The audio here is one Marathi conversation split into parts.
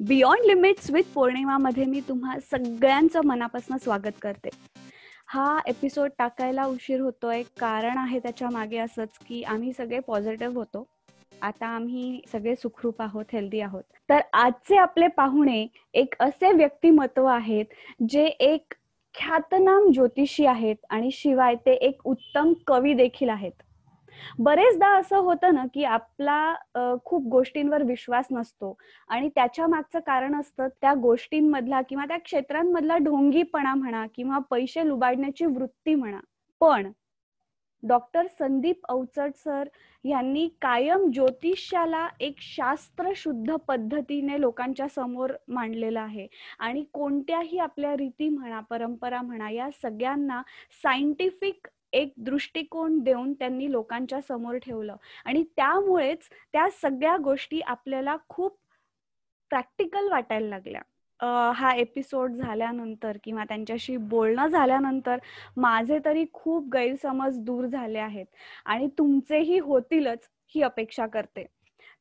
बियॉन्ड लिमिट्स विथ पौर्णिमामध्ये मी तुम्हा सगळ्यांचं मनापासून स्वागत करते. हा एपिसोड टाकायला उशीर होतोय. कारण आहे त्याच्यामागे असंच की आम्ही सगळे पॉझिटिव्ह होतो. आता आम्ही सगळे सुखरूप आहोत हेल्दी आहोत. तर आजचे आपले पाहुणे एक असे व्यक्तिमत्व आहेत जे एक ख्यातनाम ज्योतिषी आहेत आणि शिवाय ते एक उत्तम कवी देखील आहेत. बरेचदा असं होतं ना की आपला खूप गोष्टींवर विश्वास नसतो आणि त्याच्या मागचं कारण असतं त्या गोष्टींमधला किंवा त्या क्षेत्रांमधला ढोंगीपणा म्हणा किंवा पैसे लुबाडण्याची वृत्ती म्हणा. पण डॉक्टर संदीप अवचट सर यांनी कायम ज्योतिष्याला एक शास्त्र शुद्ध पद्धतीने लोकांच्या समोर मांडलेलं आहे. आणि कोणत्याही आपल्या रीती म्हणा परंपरा म्हणा या सगळ्यांना सायंटिफिक एक दृष्टिकोन देऊन त्यांनी लोकांच्या समोर ठेवलं. आणि त्यामुळेच त्या सगळ्या गोष्टी आपल्याला खूप प्रॅक्टिकल वाटायला लागल्या. हा एपिसोड झाल्यानंतर किंवा त्यांच्याशी बोलणं झाल्यानंतर माझे तरी खूप गैरसमज दूर झाले आहेत आणि तुमचेही होतीलच ही अपेक्षा करते.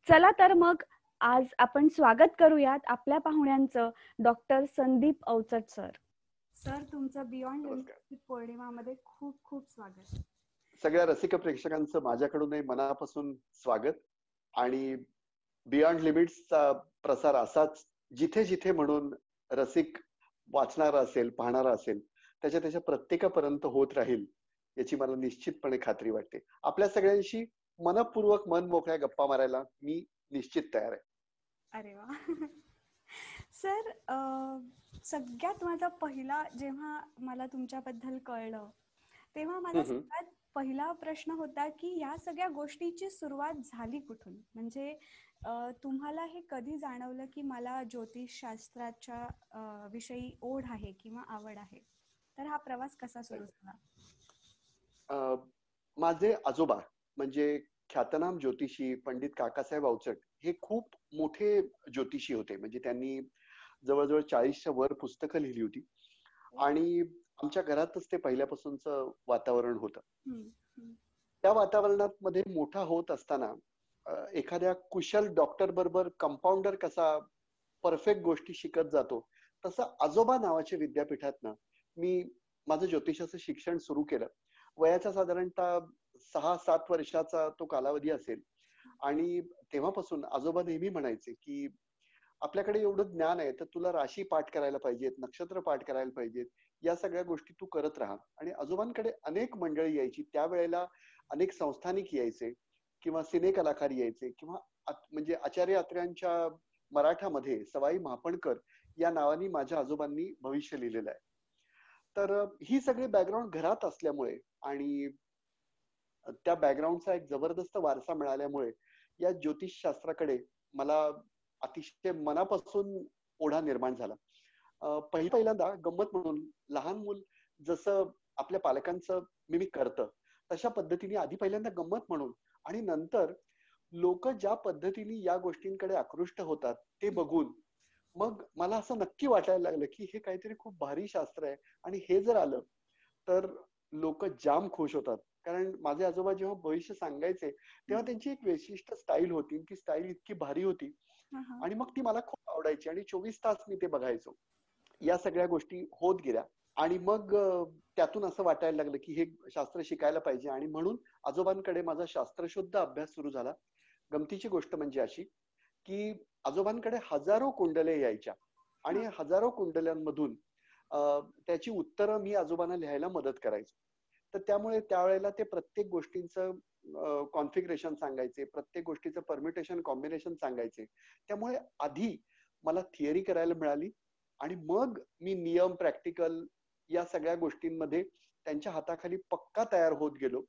चला तर मग आज आपण स्वागत करूयात आपल्या पाहुण्यांचं doctor Sandeep Awachat sir. Sir तुमचं बियॉन्ड पौर्णिमामध्ये खूप खूप स्वागत. सगळ्या रसिक प्रेक्षकांचं माझ्याकडूनही मनापासून स्वागत. आणि बियॉन्ड लिमिट्सचा प्रसार असाच जिथे जिथे म्हणून रसिक वाचणारा असेल पाहणारा असेल त्याच्या त्याच्या प्रत्येकापर्यंत होत राहील याची मला निश्चितपणे खात्री वाटते. आपल्या सगळ्यांशी मनपूर्वक मन मोकळ्या गप्पा मारायला मी निश्चित तयार आहे. अरे वा. सर सगळ्यात माझा पहिला जेव्हा मला तुमच्याबद्दल कळलं तेव्हा माझा सगळ्यात पहिला प्रश्न होता की या सगळ्या गोष्टीची सुरुवात झाली कुठून? म्हणजे तुम्हाला हे कधी जाणवलं की मला ज्योतिष शास्त्राच्या विषयी ओढ आहे किंवा आवड आहे? तर हा प्रवास कसा सुरू झाला? माझे आजोबा म्हणजे ख्यातनाम ज्योतिषी पंडित काकासाहेब अवचट हे खूप मोठे ज्योतिषी होते. म्हणजे त्यांनी जवळजवळ चाळीसच्या वर पुस्तकं लिहिली होती. आणि आमच्या घरातच ते पहिल्यापासूनच वातावरण होतं. त्या वातावरणात मध्ये मोठा होत असताना एखाद्या कुशल डॉक्टर बरोबर कंपाऊंडर कसा परफेक्ट गोष्टी शिकत जातो तसं आजोबा नावाच्या विद्यापीठात मी माझं ज्योतिषाचं शिक्षण सुरू केलं. वयाचा साधारणतः सहा सात वर्षाचा तो कालावधी असेल. आणि तेव्हापासून आजोबा नेहमी म्हणायचे की आपल्याकडे एवढं ज्ञान आहे तर तुला राशी पाठ करायला पाहिजेत नक्षत्र पाठ करायला पाहिजेत या सगळ्या गोष्टी तू करत राहा. आणि आजोबांकडे अनेक मंडळी यायची त्यावेळेला अनेक संस्थानिक यायचे किंवा सिने कलाकार यायचे किंवा म्हणजे आचार्य अत्र्यांच्या मराठामध्ये सवाई महापणकर या नावानी माझ्या आजोबांनी भविष्य लिहिलेलं आहे. तर ही सगळी बॅकग्राऊंड घरात असल्यामुळे आणि त्या बॅकग्राऊंडचा एक जबरदस्त वारसा मिळाल्यामुळे या ज्योतिषशास्त्राकडे मला अतिशय मनापासून ओढा निर्माण झाला. पहिली पहिल्यांदा गंमत म्हणून लहान मूल जसं आपल्या पालकांचं मिमिक करतं तशा पद्धतीने आधी पहिल्यांदा गंमत म्हणून आणि नंतर लोक ज्या पद्धतीने या गोष्टींकडे आकृष्ट होतात ते बघून मग मला असं नक्की वाटायला लागलं की हे काहीतरी खूप भारी शास्त्र आहे आणि हे जर आलं तर लोक जाम खुश होतात. कारण माझे आजोबा जेव्हा भविष्य सांगायचे तेव्हा त्यांची एक विशिष्ट स्टाईल होती ती स्टाईल इतकी भारी होती आणि मग ती मला खूप आवडायची आणि चोवीस तास मी ते बघायचो. या सगळ्या गोष्टी होत गेल्या. आणि मग त्यातून असं वाटायला लागलं की हे शास्त्र शिकायला पाहिजे आणि म्हणून आजोबांकडे माझा शास्त्रशुद्ध अभ्यास सुरू झाला. गमतीची गोष्ट म्हणजे अशी की आजोबांकडे हजारो कुंडले यायच्या आणि हजारो कुंडल्यांमधून त्याची उत्तरं मी आजोबांना लिहायला मदत करायचो. तर त्यामुळे त्यावेळेला ते प्रत्येक गोष्टींचं कॉन्फिगरेशन सांगायचे प्रत्येक गोष्टीचं परमिटेशन कॉम्बिनेशन सांगायचे. त्यामुळे आधी मला थिअरी करायला मिळाली आणि मग मी नियम प्रॅक्टिकल या सगळ्या गोष्टींमध्ये त्यांच्या हाताखाली पक्का तयार होत गेलो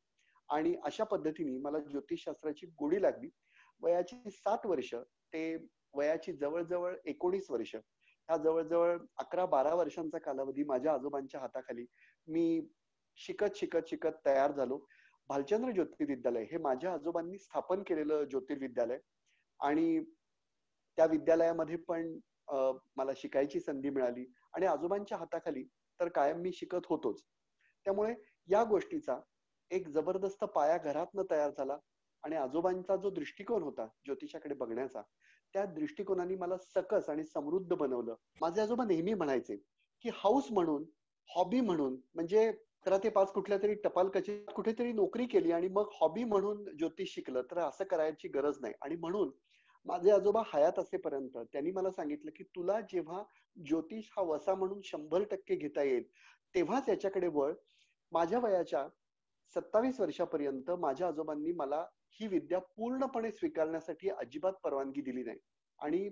आणि अशा पद्धतीने मला ज्योतिषशास्त्राची गोडी लागली. वयाची सात वर्ष ते वयाची जवळजवळ एकोणीस वर्ष ह्या जवळजवळ अकरा बारा वर्षांचा कालावधी माझ्या आजोबांच्या हाताखाली मी शिकत शिकत शिकत तयार झालो. भालचंद्र ज्योतिर्विद्यालय हे माझ्या आजोबांनी स्थापन केलेलं ज्योतिर्विद्यालय. आणि त्या विद्यालयामध्ये पण मला शिकायची संधी मिळाली. आणि आजोबांच्या हाताखाली तर कायम मी शिकत होतोच. त्यामुळे या गोष्टीचा एक जबरदस्त पाया घरातनं तयार झाला. आणि आजोबांचा जो दृष्टिकोन होता ज्योतिषाकडे बघण्याचा त्या दृष्टिकोनाने मला सकस आणि समृद्ध बनवलं. माझे आजोबा नेहमी म्हणायचे की हाऊस म्हणून हॉबी म्हणून म्हणजे अकरा ते पाच कुठल्या तरी टपाल कचेरीत कुठेतरी नोकरी केली आणि मग हॉबी म्हणून ज्योतिष शिकलं तर असं करायची गरज नाही. आणि म्हणून माझे आजोबा हयात असेपर्यंत त्यांनी मला सांगितलं की तुला जेव्हा ज्योतिष हा वसा म्हणून शंभर टक्के घेता येईल तेव्हाच याच्याकडे वळ. माझ्या वयाच्या सत्तावीस वर्षापर्यंत माझ्या आजोबांनी मला ही विद्या पूर्णपणे स्वीकारण्यासाठी अजिबात परवानगी दिली नाही. आणि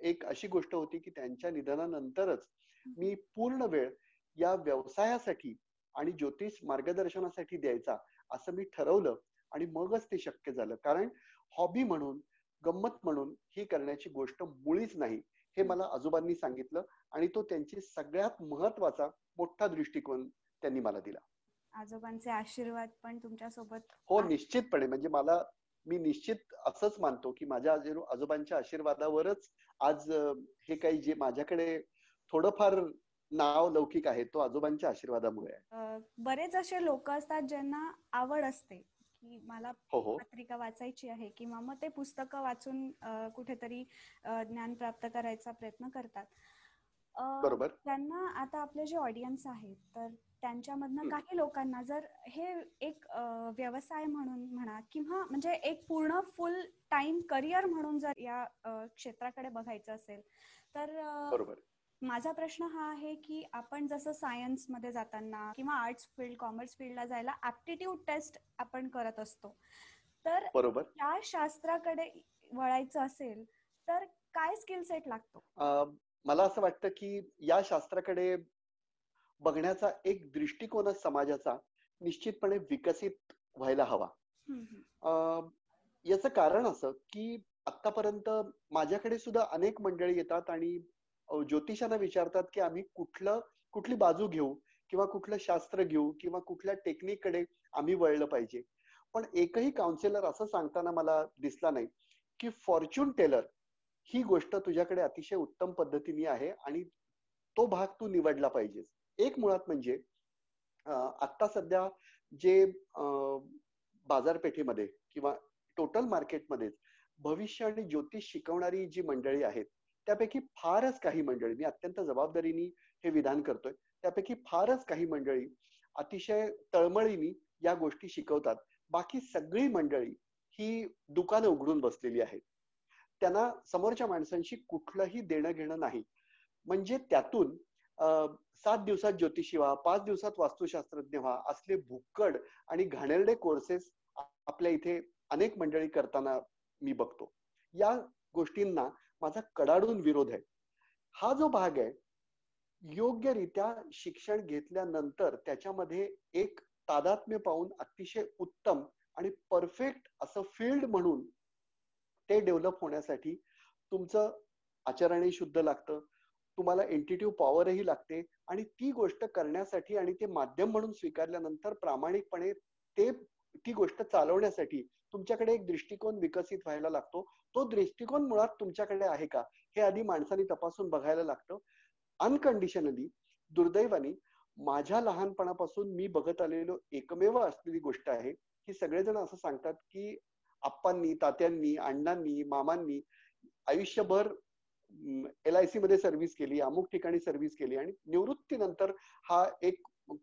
एक अशी गोष्ट होती की त्यांच्या निधनानंतरच मी पूर्ण वेळ या व्यवसायासाठी आणि ज्योतिष मार्गदर्शनासाठी द्यायचा असं मी ठरवलं आणि मगच ते शक्य झालं. कारण हॉबी म्हणून गंमत म्हणून ही करण्याची गोष्ट मुळीच नाही हे मला आजोबांनी सांगितलं आणि तो त्यांची सगळ्यात महत्त्वाचा मोठा दृष्टिकोन त्यांनी मला दिला. आजोबांचे आशीर्वाद पण तुमच्यासोबत हो निश्चितपणे. म्हणजे मला मी निश्चित असंच मानतो की माझ्या आजोबांच्या आशीर्वादावरच आज हे काही जे माझ्याकडे थोडंफार नाव लौकिक आहे तो आजोबांच्या आशीर्वादामुळे आहे. बरेच असे लोक असतात ज्यांना आवड असते की मला हो, हो. पत्रिका वाचायची आहे किंवा मग ते पुस्तक वाचून कुठेतरी ज्ञान प्राप्त करायचा प्रयत्न करतात. बरोबर. त्यांना आता आपले जे ऑडियन्स आहेत तर त्यांच्यामधनं काही लोकांना जर हे एक व्यवसाय म्हणून म्हणा किंवा म्हणजे एक पूर्ण फुल टाइम करिअर म्हणून जर या क्षेत्राकडे बघायचं असेल तर बरोबर. माझा प्रश्न हा आहे की आपण जसं सायन्समध्ये जाताना किंवा आर्ट्स फील्ड कॉमर्स फील्डला जायला ऍप्टिट्यूड टेस्ट आपण करत असतो. तर बरोबर. या शास्त्राकडे वळायचं असेल तर काय स्किल सेट लागतो? मला असं वाटतं की या शास्त्राकडे बघण्याचा एक दृष्टिकोनच समाजाचा निश्चितपणे विकसित व्हायला हवा. याचं कारण असं की आतापर्यंत माझ्याकडे सुद्धा अनेक मंडळी येतात आणि ज्योतिषांना विचारतात की आम्ही कुठलं कुठली बाजू घेऊ किंवा कुठलं शास्त्र घेऊ किंवा कुठल्या टेक्निककडे आम्ही वळलं पाहिजे. पण एकही काउन्सिलर असं सांगताना मला दिसला नाही की फॉर्च्युन टेलर ही गोष्ट तुझ्याकडे अतिशय उत्तम पद्धतीने आहे आणि तो भाग तू निवडला पाहिजेस. एक मुळात म्हणजे आता सध्या जे बाजारपेठेमध्ये किंवा टोटल मार्केटमध्ये भविष्य आणि ज्योतिष शिकवणारी जी मंडळी आहेत त्यापैकी फारच काही मंडळी मी अत्यंत जबाबदारीने हे विधान करतोय त्यापैकी फारच काही मंडळी अतिशय तळमळीनी या गोष्टी शिकवतात. बाकी सगळी मंडळी ही दुकानं उघडून बसलेली आहेत. त्यांना समोरच्या माणसांशी कुठलंही देणं घेणं नाही. म्हणजे त्यातून सात दिवसात ज्योतिषी व्हा पाच दिवसात वास्तुशास्त्रज्ञ व्हा असले भुक्कड आणि घाणेरडे कोर्सेस आपल्या इथे अनेक मंडळी करताना मी बघतो. या गोष्टींना माझा कडाडून विरोध आहे. हा जो भाग आहे योग्यरित्या शिक्षण घेतल्यानंतर त्याच्यामध्ये एक तादात्म्य पाहून अतिशय उत्तम आणि परफेक्ट असं फील्ड म्हणून ते डेव्हलप होण्यासाठी तुमचं आचरणही शुद्ध लागतं तुम्हाला एंटिटिव्ह पॉवरही लागते आणि ती गोष्ट करण्यासाठी आणि ते माध्यम म्हणून स्वीकारल्यानंतर प्रामाणिकपणे ते ती गोष्ट चालवण्यासाठी तुमच्याकडे एक दृष्टिकोन विकसित व्हायला लागतो. तो दृष्टिकोन मुळात तुमच्याकडे आहे का? हे आधी माणसाने तपासून बघायला लागतं. अनकंडिशनली दुर्दैवानी माझ्या लहानपणापासून मी बघत आलेलो एकमेव असलेली गोष्ट आहे. की सगळेजण असं सांगतात की आप्पांनी तात्यांनी अण्णांनी मामांनी आयुष्यभर एल आय सी मध्ये सर्व्हिस केली अमुक ठिकाणी सर्व्हिस केली आणि निवृत्तीनंतर हा एक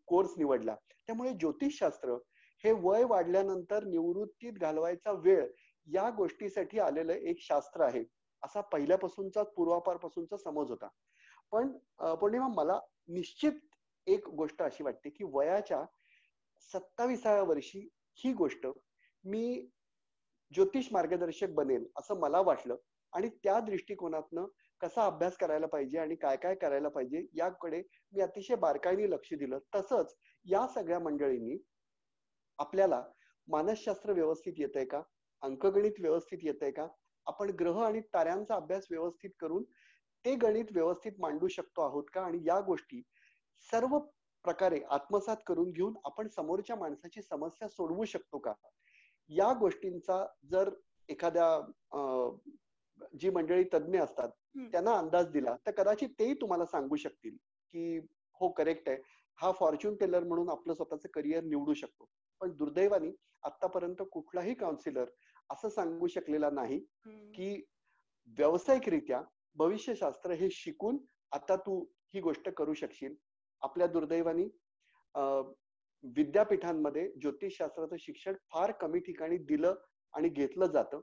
कोर्स निवडला. त्यामुळे ज्योतिषशास्त्र हे वय वाढल्यानंतर निवृत्तीत घालवायचा वेळ या गोष्टीसाठी आलेलं एक शास्त्र आहे. असा पहिल्यापासूनचा पूर्वापारपासूनचा समज होता. पण पौर्णिमा मला निश्चित एक गोष्ट अशी वाटते की वयाच्या सत्ताविसाव्या वर्षी ही गोष्ट मी ज्योतिष मार्गदर्शक बनेल असं मला वाटलं. आणि त्या दृष्टिकोनातनं कसा अभ्यास करायला पाहिजे आणि काय काय करायला पाहिजे याकडे मी अतिशय बारकाईने लक्ष दिलं. तसंच या सगळ्या मंडळींनी आपल्याला मानसशास्त्र व्यवस्थित येत आहे का? अंकगणित व्यवस्थित येत आहे का? आपण ग्रह आणि ताऱ्यांचा अभ्यास व्यवस्थित करून ते गणित व्यवस्थित मांडू शकतो आहोत का? आणि या गोष्टी सर्व प्रकारे आत्मसात करून घेऊन आपण समोरच्या माणसाची समस्या सोडवू शकतो का? या गोष्टींचा जर एखाद्या जी मंडळी तज्ज्ञ असतात त्यांना अंदाज दिला तर कदाचित तेही तुम्हाला सांगू शकतील की हो करेक्ट आहे. हा फॉर्च्युन टेलर म्हणून आपलं स्वतःचं करिअर निवडू शकतो. पण दुर्दैवानी आतापर्यंत कुठलाही काउन्सिलर असं सांगू शकलेला नाही की व्यावसायिकरित्या भविष्यशास्त्र हे शिकून आता तू ही गोष्ट करू शकशील. आपल्या दुर्दैवानी विद्यापीठांमध्ये ज्योतिषशास्त्राचं शिक्षण फार कमी ठिकाणी दिलं आणि घेतलं जातं.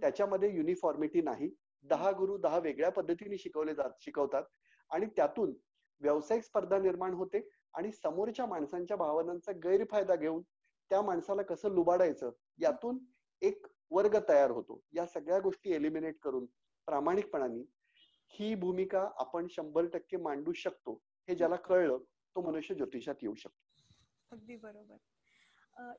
त्याच्यामध्ये युनिफॉर्मिटी नाही. दहा गुरु दहा वेगळ्या पद्धतीने शिकवले जात शिकवतात आणि त्यातून व्यावसायिक स्पर्धा निर्माण होते आणि समोरच्या माणसांच्या भावनांचा गैरफायदा घेऊन त्या माणसाला कसं लुबाडायचं यातून एक वर्ग तयार होतो. या सगळ्या गोष्टी एलिमिनेट करून प्रामाणिकपणाने ही भूमिका आपण शंभर टक्के मांडू शकतो हे ज्याला कळलं तो मनुष्य ज्योतिषात येऊ शकतो. अगदी बरोबर.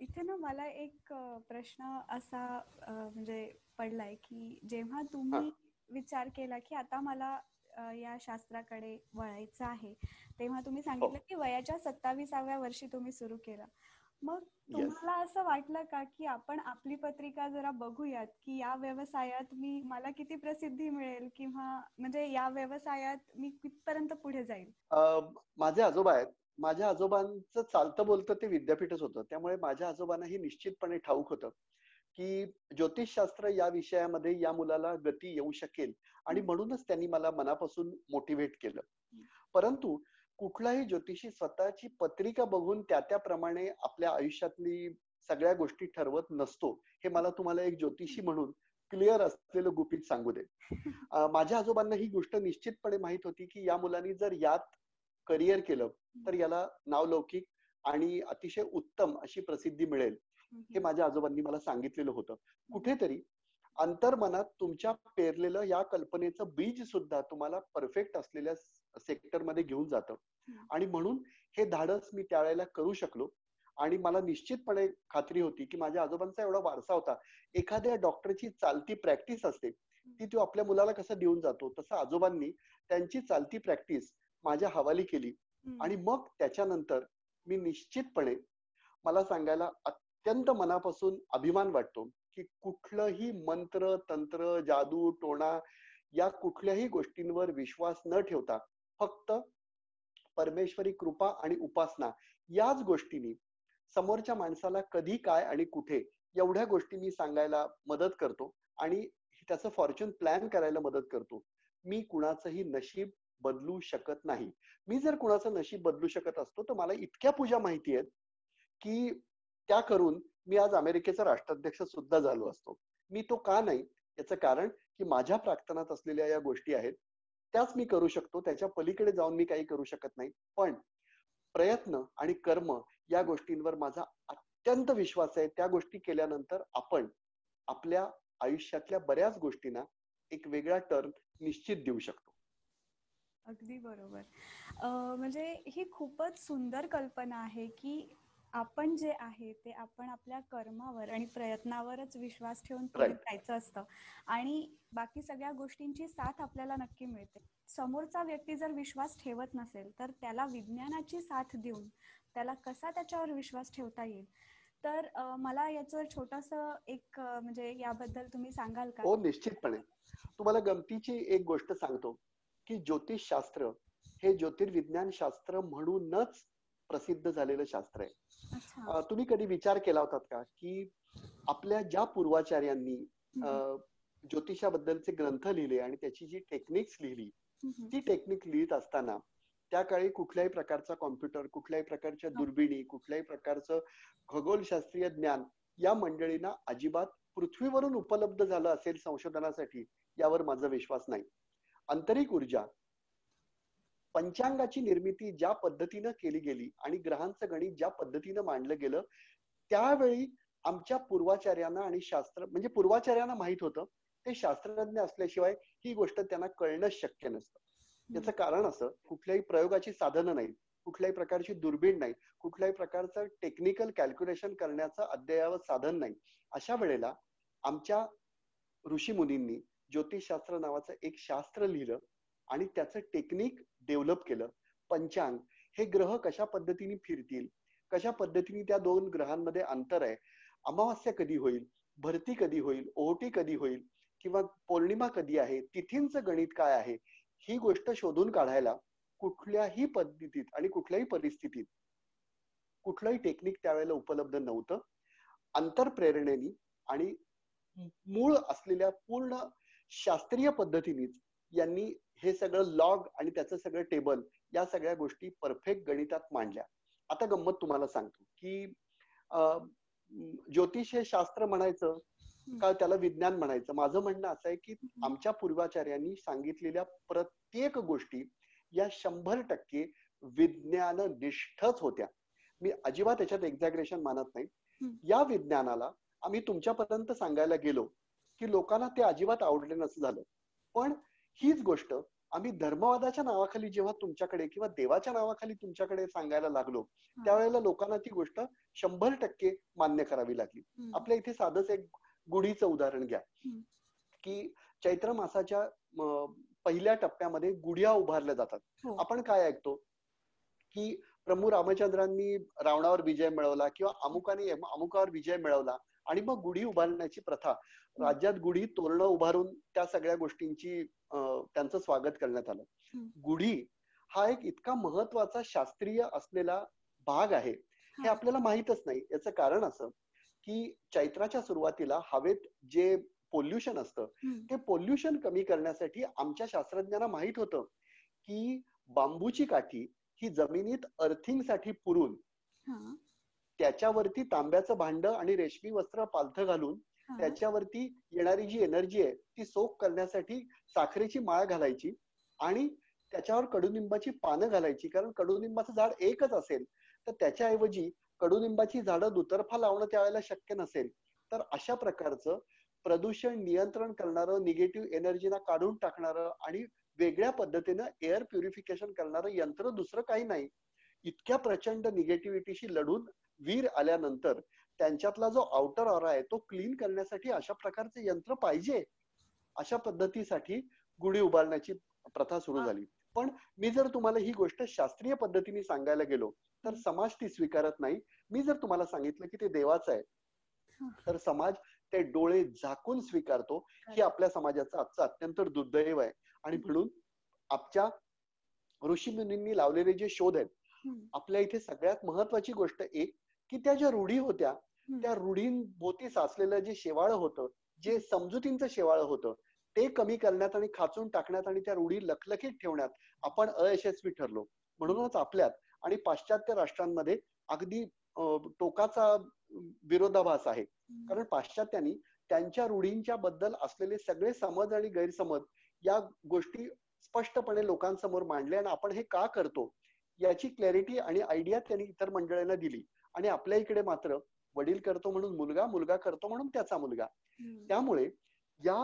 इथे ना मला एक प्रश्न असा म्हणजे पडलाय की जेव्हा तुम्ही विचार केला की आता मला या शास्त्राकडे वळायचं आहे तेव्हा तुम्ही सांगितलं हो. की वयाच्या सत्तावीसाव्या वर्षी तुम्ही सुरू केलं. मग तुम्हाला असं वाटलं का की आपण आपली पत्रिका जरा बघूयात की या व्यवसायात मी मला किती प्रसिद्धी मिळेल किंवा म्हणजे या व्यवसायात मी कितपर्यंत पुढे जाईल? माझे आजोबा आहेत. माझ्या आजोबांचं चालतं बोलतं ते विद्यापीठच होतं. त्यामुळे माझ्या आजोबांना ही निश्चितपणे ठाऊक होतं की ज्योतिषशास्त्र या विषयामध्ये या मुलाला गती येऊ शकेल आणि म्हणूनच त्यांनी मला मनापासून मोटिवेट केलं. परंतु कुठलाही ज्योतिषी स्वतःची पत्रिका बघून त्या त्याप्रमाणे आपल्या आयुष्यातली सगळ्या गोष्टी ठरवत नसतो. हे मला तुम्हाला एक ज्योतिषी म्हणून क्लिअर असलेलं गुपित सांगू दे. माझ्या आजोबांना ही गोष्ट निश्चितपणे माहीत होती की या मुलांनी जर यात करिअर केलं तर याला नावलौकिक आणि अतिशय उत्तम अशी प्रसिद्धी मिळेल. हे माझ्या आजोबांनी मला सांगितलेलं होतं. कुठेतरी अंतर्मनात तुमच्या पेरलेलं या कल्पनेचं बीज सुद्धा तुम्हाला परफेक्ट असलेल्या सेक्टरमध्ये घेऊन जातं. आणि म्हणून हे धाडस मी त्यावेळेला करू शकलो. आणि मला निश्चितपणे खात्री होती की माझ्या आजोबांचा एवढा वारसा होता. एखाद्या डॉक्टरची चालती प्रॅक्टिस असते ती तो आपल्या मुलाला कसं देऊन जातो? तसं आजोबांनी त्यांची चालती प्रॅक्टिस माझ्या हवाली केली. आणि मग त्याच्यानंतर मी निश्चितपणे मला सांगायला अत्यंत मनापासून अभिमान वाटतो. की कुठलंही मंत्र तंत्र जादू टोणा या कुठल्याही गोष्टींवर विश्वास न ठेवता फक्त परमेश्वरी कृपा आणि उपासना याच गोष्टींनी समोरच्या माणसाला कधी काय आणि कुठे एवढ्या गोष्टी मी सांगायला मदत करतो आणि त्याचं फॉर्च्युन प्लॅन करायला मदत करतो. मी कुणाचंही नशीब बदलू शकत नाही. मी जर कुणाचं नशीब बदलू शकत असतो तर मला इतक्या पूजा माहिती आहेत की त्या करून मी आज अमेरिकेचा राष्ट्राध्यक्ष सुद्धा झालो असतो. मी तो का नाही? याचं कारण की माझ्या प्रार्थनात असलेल्या या गोष्टी आहेत त्याच मी करू शकतो त्याच्या पलीकडे जाऊन मी काही करू शकत नाही. पण प्रयत्न आणि कर्म या गोष्टींवर माझा अत्यंत विश्वास आहे. त्या गोष्टी केल्यानंतर आपण आपल्या आयुष्यातल्या बऱ्याच गोष्टींना एक वेगळा टर्न निश्चित देऊ शकतो. अगदी बरोबर. म्हणजे ही खूपच सुंदर कल्पना आहे की आपण जे आहे ते आपण आपल्या कर्मावर आणि प्रयत्नावरच विश्वास ठेवून पुढे जायचं असतं. आणि बाकी सगळ्या गोष्टींची साथ आपल्याला नक्की मिळते. समोरचा व्यक्ती जर विश्वास ठेवत नसेल तर त्याला विज्ञानाची साथ देऊन त्याला कसा त्याच्यावर विश्वास ठेवता येईल? तर मला याचं छोटस एक म्हणजे याबद्दल तुम्ही सांगाल का? हो निश्चितपणे. तुम्हाला गमतीची एक गोष्ट सांगतो की ज्योतिष शास्त्र हे ज्योतिर्विज्ञान शास्त्र म्हणूनच प्रसिद्ध झालेलं शास्त्र आहे. तुम्ही कधी विचार केला होतात का की आपल्या ज्या पूर्वाचार्यांनी ज्योतिषाबद्दलचे ग्रंथ लिहिले आणि त्याची जी टेक्निक्स लिहिली ती टेक्निक लिहित असताना त्या काळी कुठल्याही प्रकारचा कॉम्प्युटर कुठल्याही प्रकारच्या दुर्बिणी कुठल्याही प्रकारचं खगोलशास्त्रीय ज्ञान या मंडळींना अजिबात पृथ्वीवरून उपलब्ध झालं असेल संशोधनासाठी यावर माझा विश्वास नाही. आंतरिक ऊर्जा पंचांगाची निर्मिती ज्या पद्धतीनं केली गेली आणि ग्रहांचं गणित ज्या पद्धतीनं मांडलं गेलं त्यावेळी आमच्या पूर्वाचार्यांना आणि शास्त्र म्हणजे पूर्वाचार्यांना माहीत होतं ते शास्त्रज्ञ असल्याशिवाय ही गोष्ट त्यांना कळणं शक्य नसतं. याचं कारण असं कुठल्याही प्रयोगाची साधनं नाही कुठल्याही प्रकारची दुर्बीण नाही कुठल्याही प्रकारचं टेक्निकल कॅल्क्युलेशन करण्याचं अद्ययावत साधन नाही अशा वेळेला आमच्या ऋषी मुनींनी ज्योतिषशास्त्र नावाचं एक शास्त्र लिहिलं आणि त्याचं टेक्निक डेव्हलप केलं. पंचांग हे ग्रह कशा पद्धतीने फिरतील? कशा पद्धतीने त्या दोन ग्रहांमध्ये अंतर आहे? अमावास्या कधी होईल? भरती कधी होईल? ओहोटी कधी होईल? किंवा पौर्णिमा कधी आहे? तिथींचं गणित काय आहे? ही गोष्ट शोधून काढायला कुठल्याही पद्धतीत आणि कुठल्याही परिस्थितीत कुठलंही टेक्निक त्यावेळेला उपलब्ध नव्हतं. अंतरप्रेरणेनी आणि मूळ असलेल्या पूर्ण शास्त्रीय पद्धतीनेच यांनी हे सगळं लॉग आणि त्याचं सगळं टेबल या सगळ्या गोष्टी परफेक्ट गणितात मांडल्या. आता गंमत तुम्हाला सांगतो की ज्योतिष हे शास्त्र म्हणायचं का त्याला विज्ञान म्हणायचं? माझं म्हणणं असं आहे की आमच्या पूर्वाचार्यांनी सांगितलेल्या प्रत्येक गोष्टी या शंभर टक्के विज्ञान निष्ठच होत्या. मी अजिबात त्याच्यात एक्झॅग्रेशन मानत नाही. या विज्ञानाला आम्ही तुमच्यापर्यंत सांगायला गेलो की लोकांना ते अजिबात आवडले नसं झालं. पण हीच गोष्ट आम्ही धर्मवादाच्या नावाखाली जेव्हा तुमच्याकडे किंवा देवाच्या नावाखाली तुमच्याकडे सांगायला लागलो त्यावेळेला लोकांना ती गोष्ट शंभर टक्के मान्य करावी लागली. आपल्या इथे साधंच एक गुढीचं उदाहरण घ्या. की चैत्र मासाच्या पहिल्या टप्प्यामध्ये गुढ्या उभारल्या जातात. हो. आपण काय ऐकतो? की प्रभू रामचंद्रांनी रावणावर विजय मिळवला किंवा अमुकाने अमुकावर विजय मिळवला आणि मग गुढी उभारण्याची प्रथा. राज्यात गुढी तोरणं उभारून त्या सगळ्या गोष्टींची त्यांचं स्वागत करण्यात आलं. गुढी हा एक इतका महत्त्वाचा शास्त्रीय असलेला भाग आहे हे आपल्याला माहितच नाही. याचं कारण असं की चैत्राच्या सुरुवातीला हवेत जे पोल्युशन असतं ते पोल्युशन कमी करण्यासाठी आमच्या शास्त्रज्ञांना माहीत होतं की बांबूची काठी ही जमिनीत अर्थिंगसाठी पुरून त्याच्यावरती तांब्याचं भांड आणि रेशमी वस्त्र पालथ घालून त्याच्यावरती येणारी जी एनर्जी आहे ती सोक करण्यासाठी साखरेची माळ घालायची आणि त्याच्यावर कडुनिंबाची पानं घालायची. कारण कडुनिंबाचं झाड एकच असेल तर त्याच्याऐवजी कडुनिंबाची झाडं दुतर्फा लावणं त्यावेळेला शक्य नसेल. तर अशा प्रकारचं प्रदूषण नियंत्रण करणारं निगेटिव्ह एनर्जीना काढून टाकणारं आणि वेगळ्या पद्धतीनं एअर प्युरिफिकेशन करणारं यंत्र दुसरं काही नाही. इतक्या प्रचंड निगेटिव्हिटीशी लढून वीर आल्यानंतर त्यांच्यातला जो आउटर ऑरा आहे तो क्लीन करण्यासाठी अशा प्रकारचे यंत्र पाहिजे. अशा पद्धतीसाठी गुढी उभारण्याची प्रथा सुरू झाली. पण मी जर तुम्हाला ही गोष्ट शास्त्रीय पद्धतीने सांगायला गेलो तर समाज ती स्वीकारत नाही. मी जर तुम्हाला सांगितलं की ते देवाचं आहे तर समाज ते डोळे झाकून स्वीकारतो ही आपल्या समाजाचं आजचं अत्यंत दुर्दैव आहे. आणि म्हणून आमच्या ऋषीमुनींनी लावलेले जे शोध आहेत आपल्या इथे सगळ्यात महत्वाची गोष्ट एक की त्या ज्या रूढी होत्या त्या रूढींभोवती साचलेलं जे शेवाळ होतं जे समजुतींचं शेवाळ होतं ते कमी करण्यात आणि खाचून टाकण्यात आणि त्या रूढी लखलखीत ठेवण्यात आपण अयशस्वी ठरलो. म्हणूनच आपल्यात आणि पाश्चात्य राष्ट्रांमध्ये अगदी टोकाचा विरोधाभास आहे. कारण पाश्चात्यांनी त्यांच्या रूढींच्या बद्दल असलेले सगळे समज आणि गैरसमज या गोष्टी स्पष्टपणे लोकांसमोर मांडले आणि आपण हे का करतो याची क्लॅरिटी आणि आयडिया त्यांनी इतर मंडळींना दिली. आणि आपल्या इकडे मात्र वडील करतो म्हणून मुलगा मुलगा करतो म्हणून त्याचा मुलगा. त्यामुळे या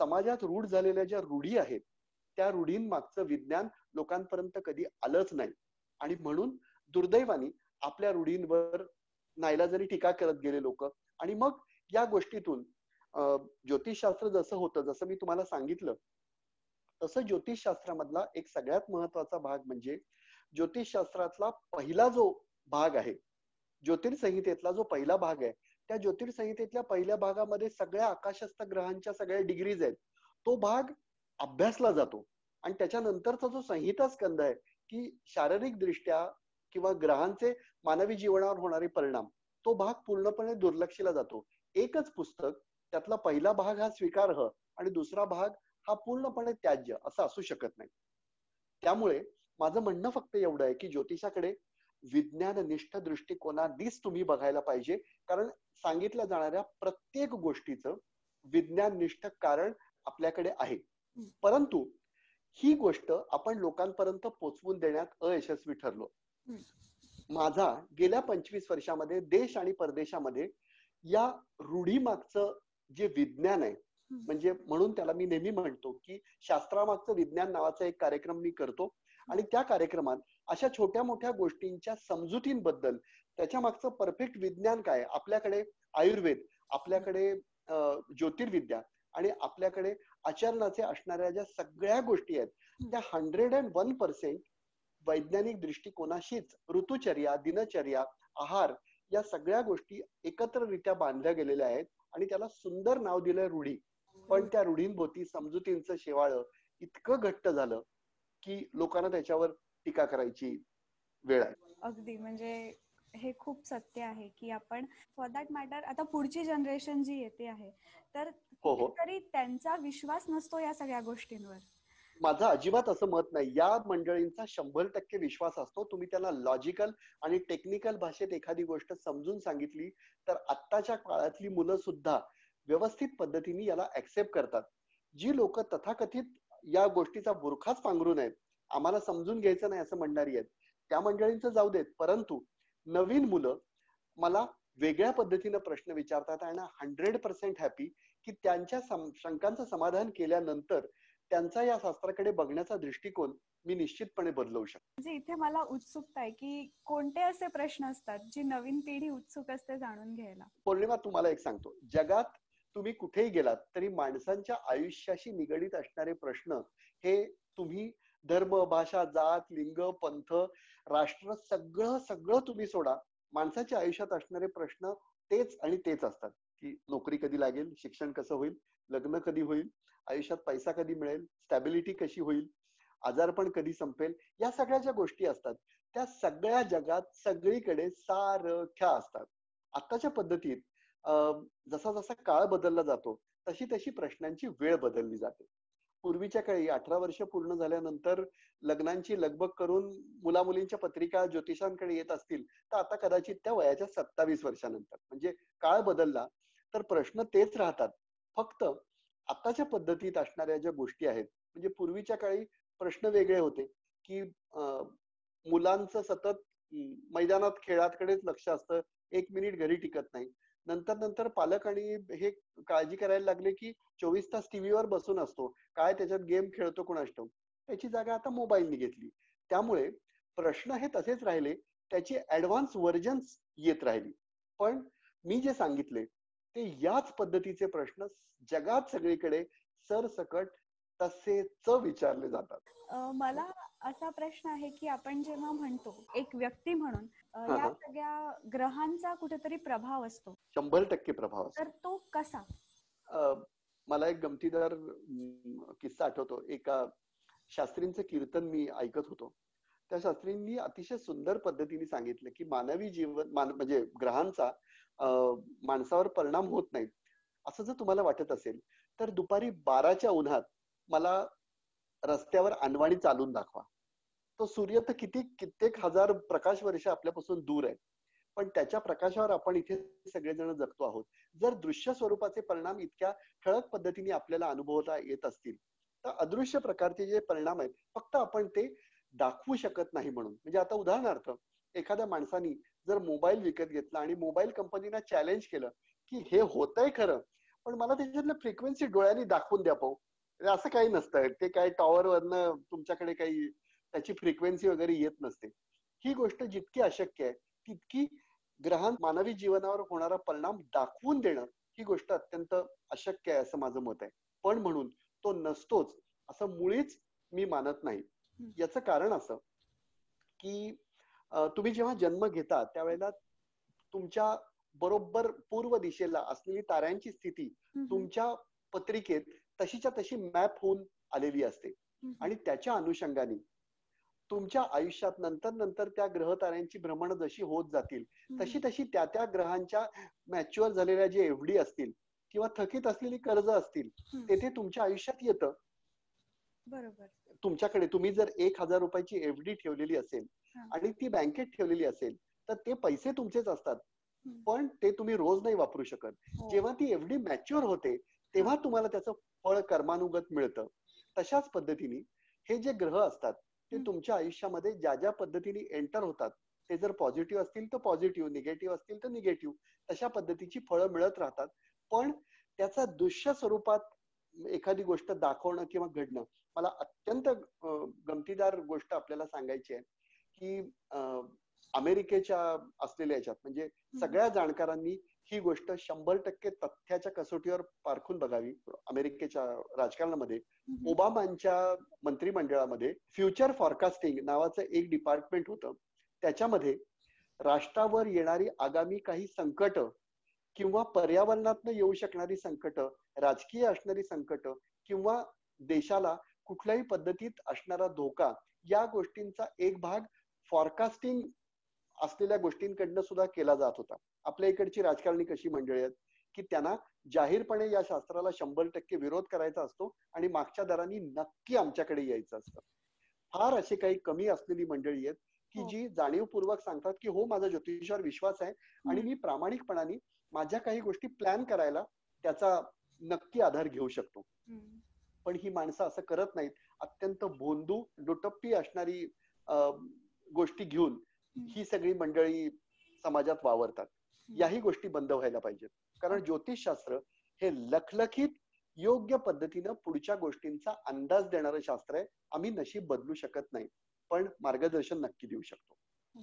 समाजात रूढ झालेल्या ज्या रूढी आहेत त्या रूढींमागचं विज्ञान लोकांपर्यंत कधी आलंच नाही. आणि म्हणून दुर्दैवानी आपल्या रूढींवर नाईलाजानी टीका करत गेले लोक आणि मग या गोष्टीतून ज्योतिषशास्त्र जसं होतं जसं मी तुम्हाला सांगितलं तसं ज्योतिषशास्त्रामधला एक सगळ्यात महत्त्वाचा भाग म्हणजे ज्योतिषशास्त्रातला पहिला जो भाग आहे ज्योतिर्संहितेतला जो पहिला भाग आहे त्या ज्योतिर्संहितेतल्या पहिल्या भागामध्ये सगळ्या आकाशस्थ ग्रहांच्या सगळ्या डिग्रीज आहेत. तो भाग अभ्यासला जातो. आणि त्याच्यानंतरचा जो संहिता स्कंद आहे की शारीरिक दृष्ट्या किंवा ग्रहांचे मानवी जीवनावर होणारे परिणाम तो भाग पूर्णपणे दुर्लक्षीला जातो. एकच पुस्तक त्यातला पहिला भाग हा स्वीकार्ह आणि दुसरा भाग हा पूर्णपणे त्याज्य असं असू शकत नाही. त्यामुळे माझं म्हणणं फक्त एवढं आहे की ज्योतिषाकडे विज्ञाननिष्ठ दृष्टिकोनानेच तुम्ही बघायला पाहिजे. कारण सांगितल्या जाणाऱ्या प्रत्येक गोष्टीचं विज्ञाननिष्ठ कारण आपल्याकडे आहे. परंतु ही गोष्ट आपण लोकांपर्यंत पोचवून देण्यात अयशस्वी ठरलो. माझा गेल्या पंचवीस वर्षामध्ये देश आणि परदेशामध्ये या रूढी मागचं जे विज्ञान आहे म्हणजे म्हणून त्याला मी नेहमी म्हणतो की शास्त्रामागचं विज्ञान नावाचा एक कार्यक्रम मी करतो. आणि त्या कार्यक्रमात अशा छोट्या मोठ्या गोष्टींच्या समजुतींबद्दल त्याच्या मागचं परफेक्ट विज्ञान काय? आपल्याकडे आयुर्वेद आपल्याकडे ज्योतिर्विद्या आणि आपल्याकडे आचरणाचे असणाऱ्या ज्या सगळ्या गोष्टी आहेत त्या हंड्रेड अँड वन पर्सेंट वैज्ञानिक दृष्टिकोनाशीच ऋतुचर्या दिनचर्या आहार या सगळ्या गोष्टी एकत्ररित्या बांधल्या गेलेल्या आहेत आणि त्याला सुंदर नाव दिलंय रूढी. पण त्या रूढींभोवती समजुतींचं शेवाळ इतकं घट्ट झालं की लोकांना त्याच्यावर टीका करायची वेळ आहे. अगदी. म्हणजे हे खूप सत्य आहे की आपण फॉर दॅट मॅटर आता पुढची जनरेशन जी येते आहे तर हो हो. तरी त्यांचा विश्वास नसतो या सगळ्या गोष्टींवर. माझं अजिबात असं मत नाही. या मंडळींचा शंभर टक्के विश्वास असतो. तुम्ही त्यांना लॉजिकल आणि टेक्निकल भाषेत एखादी गोष्ट समजून सांगितली तर आत्ताच्या काळातली मुलं सुद्धा व्यवस्थित पद्धतीने याला ऍक्सेप्ट करतात. जी लोक तथाकथित या गोष्टीचा बुरखाच पांघरून आहेत आम्हाला समजून घ्यायचं नाही असं म्हणणारी आहेत. त्या मंडळींचं जाऊ देत. परंतु नवीन मुलं मला वेगळ्या पद्धतीनं प्रश्न विचारतात आणि हंड्रेड पर्सेंट हॅपी की त्यांच्या शंकांचं समाधान केल्यानंतर त्यांचा या शास्त्राकडे बघण्याचा दृष्टिकोन मी निश्चितपणे बदलवू शकतो. म्हणजे इथे मला उत्सुकता आहे की कोणते असे प्रश्न असतात जी नवीन पिढी उत्सुक असते जाणून घ्यायला? पौर्णिमा तुम्हाला एक सांगतो. जगात तुम्ही कुठेही गेलात तरी माणसांच्या आयुष्याशी निगडीत असणारे प्रश्न हे तुम्ही धर्म भाषा जात लिंग पंथ राष्ट्र सगळं सगळं तुम्ही सोडा. माणसाच्या आयुष्यात असणारे प्रश्न तेच आणि तेच असतात. की नोकरी कधी लागेल शिक्षण कसं होईल लग्न कधी होईल आयुष्यात पैसा कधी मिळेल स्टॅबिलिटी कशी होईल आजारपण कधी संपेल या सगळ्या ज्या गोष्टी असतात त्या सगळ्या जगात सगळीकडे सारख्या असतात. आताच्या पद्धतीत जसा जसा काळ बदलला जातो तशी तशी प्रश्नांची वेळ बदलली जाते. पूर्वीच्या काळी अठरा वर्ष पूर्ण झाल्यानंतर लग्नांची लगबग करून मुला मुलींच्या पत्रिका ज्योतिषांकडे येत असतील तर आता कदाचित त्या वयाच्या सत्तावीस वर्षानंतर म्हणजे काळ बदलला तर प्रश्न तेच राहतात. फक्त आताच्या पद्धतीत असणाऱ्या ज्या गोष्टी आहेत म्हणजे पूर्वीच्या काळी प्रश्न वेगळे होते की मुलांचं सतत मैदानात खेळातकडेच लक्ष असतं एक मिनिट घरी टिकत नाही. नंतर नंतर पालक आणि हे काळजी करायला लागले की चोवीस तास टीव्हीवर बसून असतो. काय त्याच्यात गेम खेळतो कोणास त्याची जागा आता मोबाईलने घेतली. त्यामुळे प्रश्न हे तसेच राहिले त्याची ऍडव्हान्स व्हर्जन्स येत राहिली. पण मी जे सांगितले ते याच पद्धतीचे प्रश्न जगात सगळीकडे सरसकट तसेच विचारले जातात. मला असा प्रश्न आहे की आपण जेव्हा म्हणतो एक व्यक्ती म्हणून या सगळ्या ग्रहांचा कुठेतरी प्रभाव असतो. शंभर टक्के प्रभाव तर तो कसा? मला एक गमतीदार किस्सा आठवतो. एका शास्त्रींचं कीर्तन मी ऐकत होतो. त्या शास्त्रींनी अतिशय सुंदर पद्धतीने सांगितलं की मानवी जीवन म्हणजे ग्रहांचा माणसावर परिणाम होत नाही. असं जर तुम्हाला वाटत असेल तर दुपारी बाराच्या उन्हात मला रस्त्यावर अनवाणी चालून दाखवा. तो सूर्य तर किती कित्येक हजार प्रकाश वर्ष आपल्यापासून दूर आहे. पण त्याच्या प्रकाशावर आपण इथे सगळेजण जगतो आहोत. जर दृश्य स्वरूपाचे परिणाम इतक्या ठळक पद्धतीने आपल्याला अनुभवता येत असतील तर अदृश्य प्रकारचे जे परिणाम आहेत फक्त आपण ते दाखवू शकत नाही म्हणून. म्हणजे आता उदाहरणार्थ एखाद्या माणसानी जर मोबाईल विकत घेतला आणि मोबाईल कंपनीला चॅलेंज केलं की हे होतंय खरं पण मला त्याच्यातलं फ्रिक्वेन्सी डोळ्यांनी दाखवून द्या पाहू. म्हणजे असं काही नसतं. ते काय टॉवर वरनं तुमच्याकडे काही त्याची फ्रिक्वेन्सी वगैरे येत नसते. ही गोष्ट जितकी अशक्य आहे तितकी ग्रहां मानवी जीवनावर होणारा परिणाम दाखवून देणं ही गोष्ट अत्यंत अशक्य आहे असं माझं मत आहे. पण म्हणून तो नसतोच असं मुळीच मी मानत नाही. याचं कारण असं की तुम्ही जेव्हा जन्म घेता त्यावेळेला तुमच्या बरोबर पूर्व दिशेला असलेली ताऱ्यांची स्थिती तुमच्या पत्रिकेत तशीच्या तशी मॅप होऊन आलेली असते. आणि त्याच्या अनुषंगाने तुमच्या आयुष्यात नंतर नंतर त्या ग्रह ताऱ्यांची भ्रमण जशी होत जातील तशी तशी त्या त्या ग्रहांच्या मॅच्युअर झालेल्या जे एवढी असतील किंवा थकीत असलेली कर्ज असतील तेथे तुमच्या आयुष्यात येतं. बरोबर. तुमच्याकडे तुम्ही जर एक हजार रुपयाची एफडी ठेवलेली असेल आणि ती बँकेत ठेवलेली असेल तर ते पैसे तुमचेच असतात. पण ते तुम्ही रोज नाही वापरू शकत. हो. जेव्हा ती एफडी मॅच्युअर होते तेव्हा तुम्हाला त्याचं फळ कर्मानुगत मिळतं. तशाच पद्धतीने हे जे ग्रह असतात ते तुमच्या आयुष्यामध्ये ज्या ज्या पद्धतीने एंटर होतात ते जर पॉझिटिव्ह असतील तर पॉझिटिव्ह निगेटिव्ह असतील तर निगेटिव्ह तशा पद्धतीची फळं मिळत राहतात. पण त्याचा दृश्य स्वरूपात एखादी गोष्ट दाखवणं किंवा घडणं मला अत्यंत गमतीदार गोष्ट आपल्याला सांगायची आहे की अमेरिकेच्या असलेल्या याच्यात म्हणजे सगळ्या जाणकारांनी ही गोष्ट शंभर टक्के तथ्याच्या कसोटीवर पारखून बघावी अमेरिकेच्या राजकारणामध्ये. ओबामांच्या मंत्रिमंडळामध्ये फ्युचर फॉरकास्टिंग नावाचं एक डिपार्टमेंट होतं. त्याच्यामध्ये राष्ट्रावर येणारी आगामी काही संकट किंवा पर्यावरणातनं येऊ शकणारी संकट राजकीय असणारी संकट किंवा देशाला कुठल्याही पद्धतीत असणारा धोका या गोष्टींचा एक भाग फॉरकास्टिंग असलेल्या गोष्टींकडनं सुद्धा केला जात होता. आपल्या इकडची राजकारणी कशी मंडळी आहेत की त्यांना जाहीरपणे या शास्त्राला शंभर टक्के विरोध करायचा असतो आणि मागच्या दरांनी नक्की आमच्याकडे यायचं असतं. फार असे काही कमी असलेली मंडळी आहेत की हो. जी जाणीवपूर्वक सांगतात की हो माझा ज्योतिषावर विश्वास आहे आणि मी प्रामाणिकपणाने माझ्या काही गोष्टी प्लॅन करायला त्याचा नक्की आधार घेऊ शकतो. पण ही माणसं असं करत नाहीत. अत्यंत भोंदू डोटप्पी असणारी गोष्टी घेऊन ही सगळी मंडळी समाजात वावरतात. याही गोष्टी बंद व्हायला पाहिजेत. कारण ज्योतिषशास्त्र हे लखलखीत योग्य पद्धतीनं पुढच्या गोष्टींचा अंदाज देणारं शास्त्र आहे. आम्ही नशीब बदलू शकत नाही. पण मार्गदर्शन नक्की देऊ शकतो.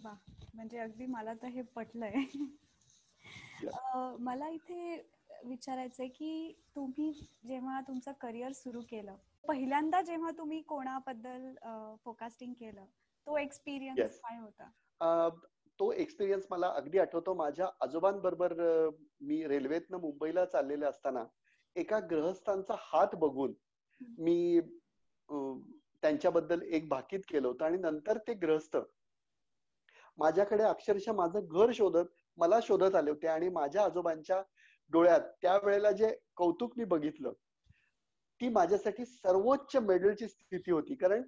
वा. म्हणजे अगदी मला तर हे पटलंय. अं, मला इथे विचारायचंय की तुम्ही जेव्हा तुमचं करिअर सुरू केलं पहिल्यांदा जेव्हा तुम्ही कोणाबद्दल फोकास्टिंग केलं तो एक्सपिरियन्स. काय होता? तो एक्सपिरियन्स मला अगदी आठवतो. माझ्या आजोबांबरोबर मी रेल्वेतनं मुंबईला चाललेले असताना एका ग्रहस्थांचा हात बघून मी त्यांच्याबद्दल एक भाकीत केलं होतं आणि नंतर ते ग्रहस्थ माझ्याकडे अक्षरशः माझं घर शोधत मला शोधत आले होते आणि माझ्या आजोबांच्या डोळ्यात त्यावेळेला जे कौतुक मी बघितलं ती माझ्यासाठी सर्वोच्च मेडलची स्थिती होती. कारण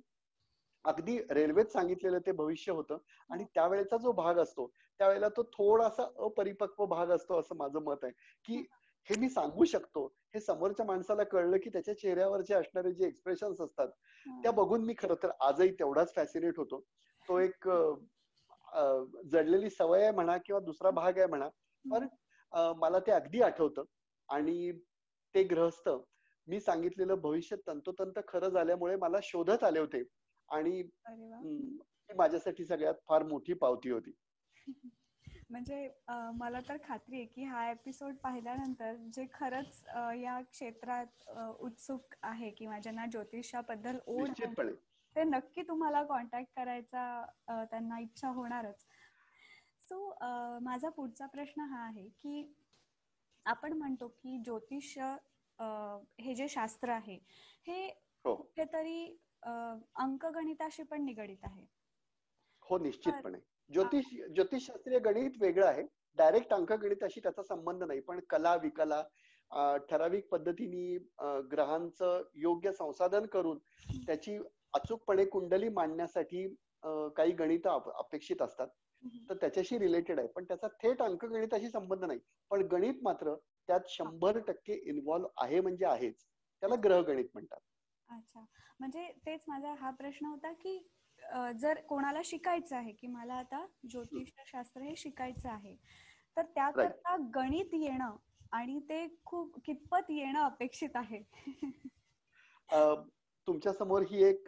अगदी रेल्वेत सांगितलेलं ते भविष्य होतं. आणि त्यावेळेचा जो भाग असतो त्यावेळेला तो थोडासा अपरिपक्व भाग असतो असं माझं मत आहे. की हे मी सांगू शकतो. हे समोरच्या माणसाला कळलं की त्याच्या चेहऱ्यावरचे असणारे जे एक्सप्रेशन्स असतात त्या बघून मी खरं तर आजही तेवढाच फॅसिनेट होतो. तो एक जडलेली सवय आहे म्हणा किंवा दुसरा भाग आहे म्हणा पण मला ते अगदी आठवतं. आणि ते ग्रहस्थ मी सांगितलेलं भविष्य तंतोतंत खरं झाल्यामुळे मला शोधत आले होते. आणि माझ्यासाठी सगळ्यात फार मोठी पावती होती. म्हणजे मला तर खात्री आहे की हा एपिसोड पाहिल्यानंतर जे खरंच या क्षेत्रात उत्सुक आहे किंवा ज्यांना ज्योतिषाबद्दल ओढ ते नक्की तुम्हाला कॉन्टॅक्ट करायचा त्यांना इच्छा होणारच. सो माझा पुढचा प्रश्न हा आहे की आपण म्हणतो की ज्योतिष हे जे शास्त्र आहे हे हो. कुठेतरी अंकगणिताशी पण निगडित आहे. हो निश्चितपणे. ज्योतिष ज्योतिषशास्त्रीय गणित वेगळं आहे. डायरेक्ट अंकगणिताशी त्याचा संबंध नाही. पण कला विकला ठराविक पद्धतीने ग्रहांचं योग्य संसाधन करून त्याची अचूकपणे कुंडली मांडण्यासाठी काही गणित अपेक्षित असतात. तर त्याच्याशी रिलेटेड आहे. पण त्याचा थेट अंकगणिताशी संबंध नाही. पण गणित मात्र त्यात शंभर टक्के इन्व्हॉल्व्ह आहे म्हणजे आहेच. त्याला ग्रहगणित म्हणतात. अच्छा. म्हणजे तेच माझा हा प्रश्न होता की अ, जर कोणाला शिकायचं आहे की मला आता ज्योतिषशास्त्र हे शिकायचं आहे तर त्याकरता गणित येणं आणि ते खूप कितपत येणं अपेक्षित आहे. तुमच्यासमोर ही एक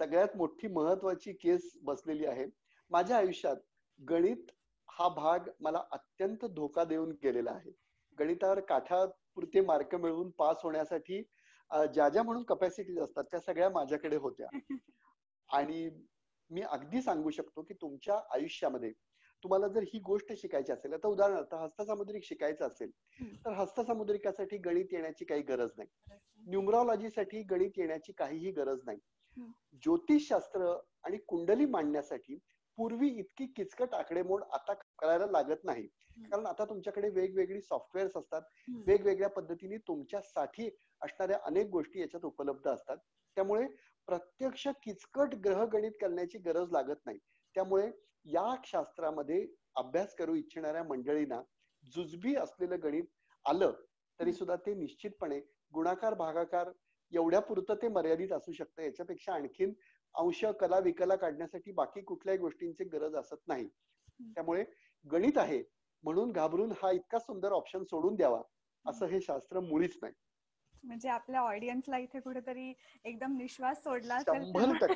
सगळ्यात मोठी महत्वाची केस बसलेली आहे. माझ्या आयुष्यात गणित हा भाग मला अत्यंत धोका देऊन गेलेला आहे. गणितावर काठापुरते मार्क मिळवून पास होण्यासाठी ज्या ज्या म्हणून कपॅसिटीज असतात त्या सगळ्या माझ्याकडे होत्या आणि मी अगदी सांगू शकतो की तुमच्या आयुष्यामध्ये तुम्हाला जर ही गोष्ट शिकायची असेल आता उदाहरणार्थ हस्तसामुद्रिक शिकायचं असेल. तर हस्तसामुद्रिकासाठी गणित येण्याची काही गरज नाही न्यूमरॉलॉजीसाठी गणित येण्याची काहीही गरज नाही. ज्योतिषशास्त्र आणि कुंडली मांडण्यासाठी पूर्वी इतकी किचकट आकडेमोड आता करायला लागत नाही. कारण आता तुमच्याकडे वेगवेगळी सॉफ्टवेअर्स असतात. वेगवेगळ्या पद्धतीने तुमच्यासाठी असणाऱ्या अनेक गोष्टी याच्यात उपलब्ध असतात. त्यामुळे प्रत्यक्ष किचकट ग्रहगणित करण्याची गरज लागत नाही. त्यामुळे या शास्त्रामध्ये अभ्यास करू इच्छिणाऱ्या मंडळींना जुजबी असलेलं गणित आलं तरी सुद्धा ते निश्चितपणे गुणाकार भागाकार एवढ्या पुरतं ते मर्यादित असू शकतं. याच्यापेक्षा आणखीन अंश कला विकला काढण्यासाठी बाकी कुठल्याही गोष्टींची गरज असत नाही. त्यामुळे गणित आहे. म्हणून घाबरून हा इतका सुंदर ऑप्शन सोडून द्यावा असं हे शास्त्र मुळीच नाही. म्हणजे आपल्या ऑडियन्सला इथे कुठेतरी एकदम निश्वास सोडला शंभर तर-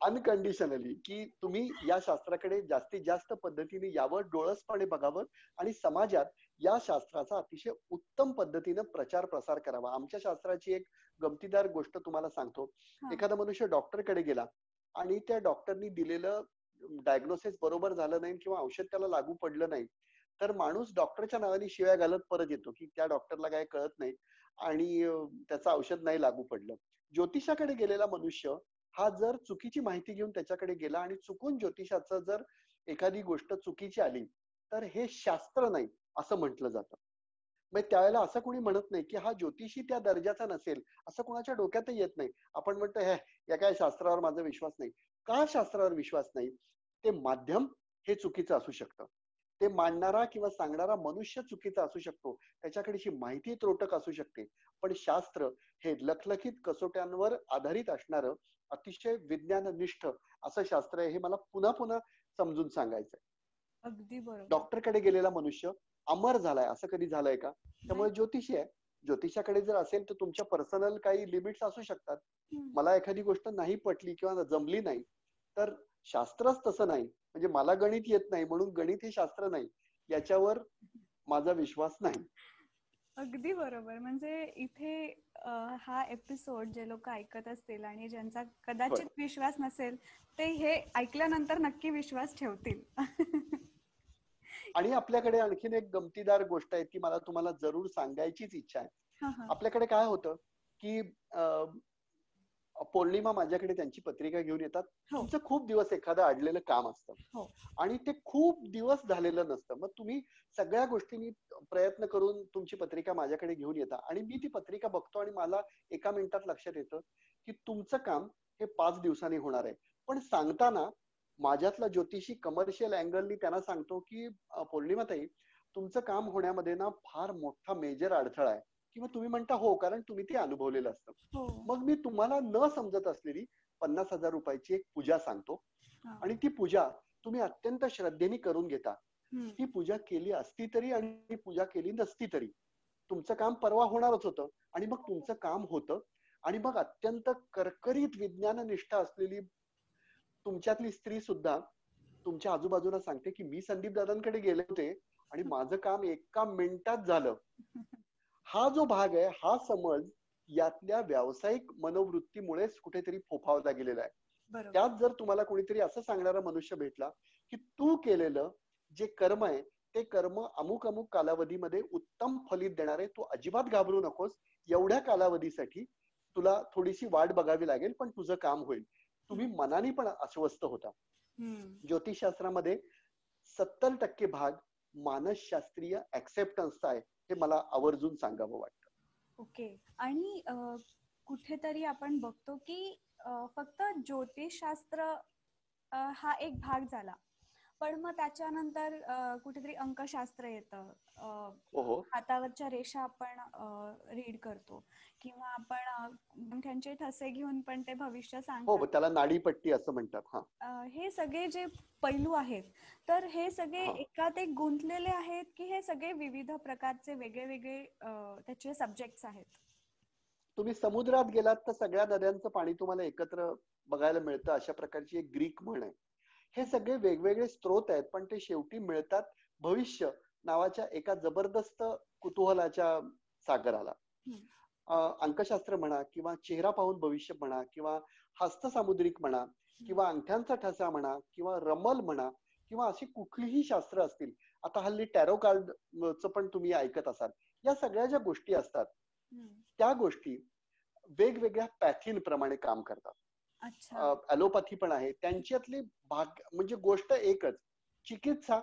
अनकंडिशनली की तुम्ही या शास्त्राकडे जास्तीत जास्त पद्धतीने यावं डोळसपणे बघावं आणि समाजात या शास्त्राचा अतिशय उत्तम पद्धतीनं प्रचार प्रसार करावा. आमच्या शास्त्राची एक गमतीदार गोष्ट तुम्हाला सांगतो. एखादा मनुष्य डॉक्टरकडे गेला आणि त्या डॉक्टरनी दिलेलं डायग्नोसिस बरोबर झालं नाही किंवा औषध त्याला लागू पडलं नाही तर माणूस डॉक्टरच्या नावाने शिव्या घालत परत येतो की त्या डॉक्टरला काय कळत नाही आणि त्याचं औषध नाही लागू पडलं. ज्योतिषाकडे गेलेला मनुष्य हा जर चुकीची माहिती घेऊन त्याच्याकडे गेला आणि चुकून ज्योतिषाचं जर एखादी गोष्ट चुकीची आली तर हे शास्त्र नाही. असं म्हटलं जातं. मग त्यावेळेला असं कोणी म्हणत नाही की हा ज्योतिषी त्या दर्जाचा नसेल असं कोणाच्या डोक्यातही येत नाही. आपण म्हणतो हे या काय शास्त्रावर माझा विश्वास नाही. का शास्त्रावर विश्वास नाही? ते माध्यम हे चुकीचं असू शकतं. ते मांडणारा किंवा सांगणारा मनुष्य चुकीचा असू शकतो. त्याच्याकडेची माहिती त्रोटक असू शकते. पण शास्त्र हे लखलखित कसोट्यांवर आधारित असणारं अतिशय विज्ञाननिष्ठ असं शास्त्र आहे हे मला पुन्हा पुन्हा समजून सांगायचंय. अगदी बरोबर. डॉक्टरकडे गेलेला मनुष्य अमर झालाय असं कधी झालंय का? त्यामुळे ज्योतिषी आहे. ज्योतिषाकडे जर असेल तर तुमच्या पर्सनल काही लिमिट्स असू शकतात. मला एखादी गोष्ट नाही पटली किंवा जमली नाही तर शास्त्रच तसं नाही. म्हणजे मला गणित येत नाही म्हणून गणित हे शास्त्र नाही. याच्यावर माझा विश्वास नाही. अगदी बरोबर. म्हणजे इथे हा एपिसोड जे लोक ऐकत असतील आणि ज्यांचा कदाचित विश्वास नसेल ते हे ऐकल्यानंतर नक्की विश्वास ठेवतील. आणि आपल्याकडे आणखीन एक गमतीदार गोष्ट आहे ती मला तुम्हाला जरूर सांगायचीच इच्छा आहे. आपल्याकडे काय होतं की पौर्णिमा माझ्याकडे त्यांची पत्रिका घेऊन येतात. हो. तुमचं खूप दिवस एखादं अडलेलं काम असतं. हो. आणि ते खूप दिवस झालेलं नसतं. मग तुम्ही सगळ्या गोष्टींनी प्रयत्न करून तुमची पत्रिका माझ्याकडे घेऊन येता. आणि मी ती पत्रिका बघतो आणि मला एका मिनिटात लक्षात येतं की तुमचं काम हे पाच दिवसांनी होणार आहे. पण सांगताना माझ्यातला ज्योतिषी कमर्शियल अँगलनी त्यांना सांगतो की पौर्णिमाताई तुमचं काम होण्यामध्ये ना फार मोठा मेजर अडथळा आहे. किंवा तुम्ही म्हणता हो कारण तुम्ही ते अनुभवलेलं असतं. हो. मग मी तुम्हाला न समजत असलेली पन्नास हजार रुपयाची एक पूजा सांगतो. आणि ती पूजा तुम्ही अत्यंत श्रद्धेने करून घेता. ती पूजा केली असती तरी आणि पूजा केली नसती तरी तुमचं काम परवा होणारच होतं आणि मग तुमचं काम होतं आणि मग अत्यंत करकरीत विज्ञान निष्ठा असलेली तुमच्यातली स्त्री सुद्धा तुमच्या आजूबाजूला सांगते की मी संदीप दादांकडे गेले होते आणि माझं काम एका मिनिटात झालं. हा जो भाग आहे हा समज यातल्या व्यावसायिक मनोवृत्तीमुळेच कुठेतरी फोफावला गेलेला आहे. त्यात जर तुम्हाला कोणीतरी असं सांगणारा मनुष्य भेटला की तू केलेलं जे कर्म आहे ते कर्म अमुक अमुक कालावधीमध्ये उत्तम फलित देणार आहे तू अजिबात घाबरू नकोस. एवढ्या कालावधीसाठी तुला थोडीशी वाट बघावी लागेल पण तुझं काम होईल. तुम्ही मनाने पण अस्वस्थ होता. ज्योतिषशास्त्रामध्ये सत्तर टक्के भाग मानसशास्त्रीय ऍक्सेप्टन्सचा आहे हे मला आवर्जून सांगावं वाटतं. ओके. आणि कुठेतरी आपण बघतो की फक्त ज्योतिषशास्त्र हा एक भाग झाला. पण मग त्याच्यानंतर कुठेतरी अंकशास्त्र येतं. हो, हो. हातावरच्या रेषा आपण रीड करतो. किंवा आपण त्यांचे ठसे घेऊन पण ते भविष्य हो, सांगतो त्याला नाडीपट्टी असं म्हणतात. हे. सगळे जे पैलू आहेत तर हे सगळे एकात एक गुंतलेले आहेत की हे सगळे विविध प्रकारचे वेगळे वेगळे त्याचे सब्जेक्ट आहेत? तुम्ही समुद्रात गेलात तर सगळ्या नद्यांचं पाणी तुम्हाला एकत्र बघायला मिळतं. अशा प्रकारची एक ग्रीक म्हण आहे. हे सगळे वेगवेगळे स्त्रोत आहेत पण ते शेवटी मिळतात भविष्य नावाच्या एका जबरदस्त कुतूहलाच्या सागराला. अंकशास्त्र म्हणा किंवा चेहरा पाहून भविष्य म्हणा किंवा हस्तसामुद्रिक म्हणा किंवा अंगठ्यांचा ठसा म्हणा किंवा रमल म्हणा किंवा अशी कुठलीही शास्त्र असतील. आता हल्ली टॅरो कार्ड पण तुम्ही ऐकत असाल. या सगळ्या ज्या गोष्टी असतात त्या गोष्टी वेगवेगळ्या पॅथिन प्रमाणे काम करतात. ऍलोपॅथी पण आहे. त्यांच्यातली भाग म्हणजे गोष्ट एकच चिकित्सा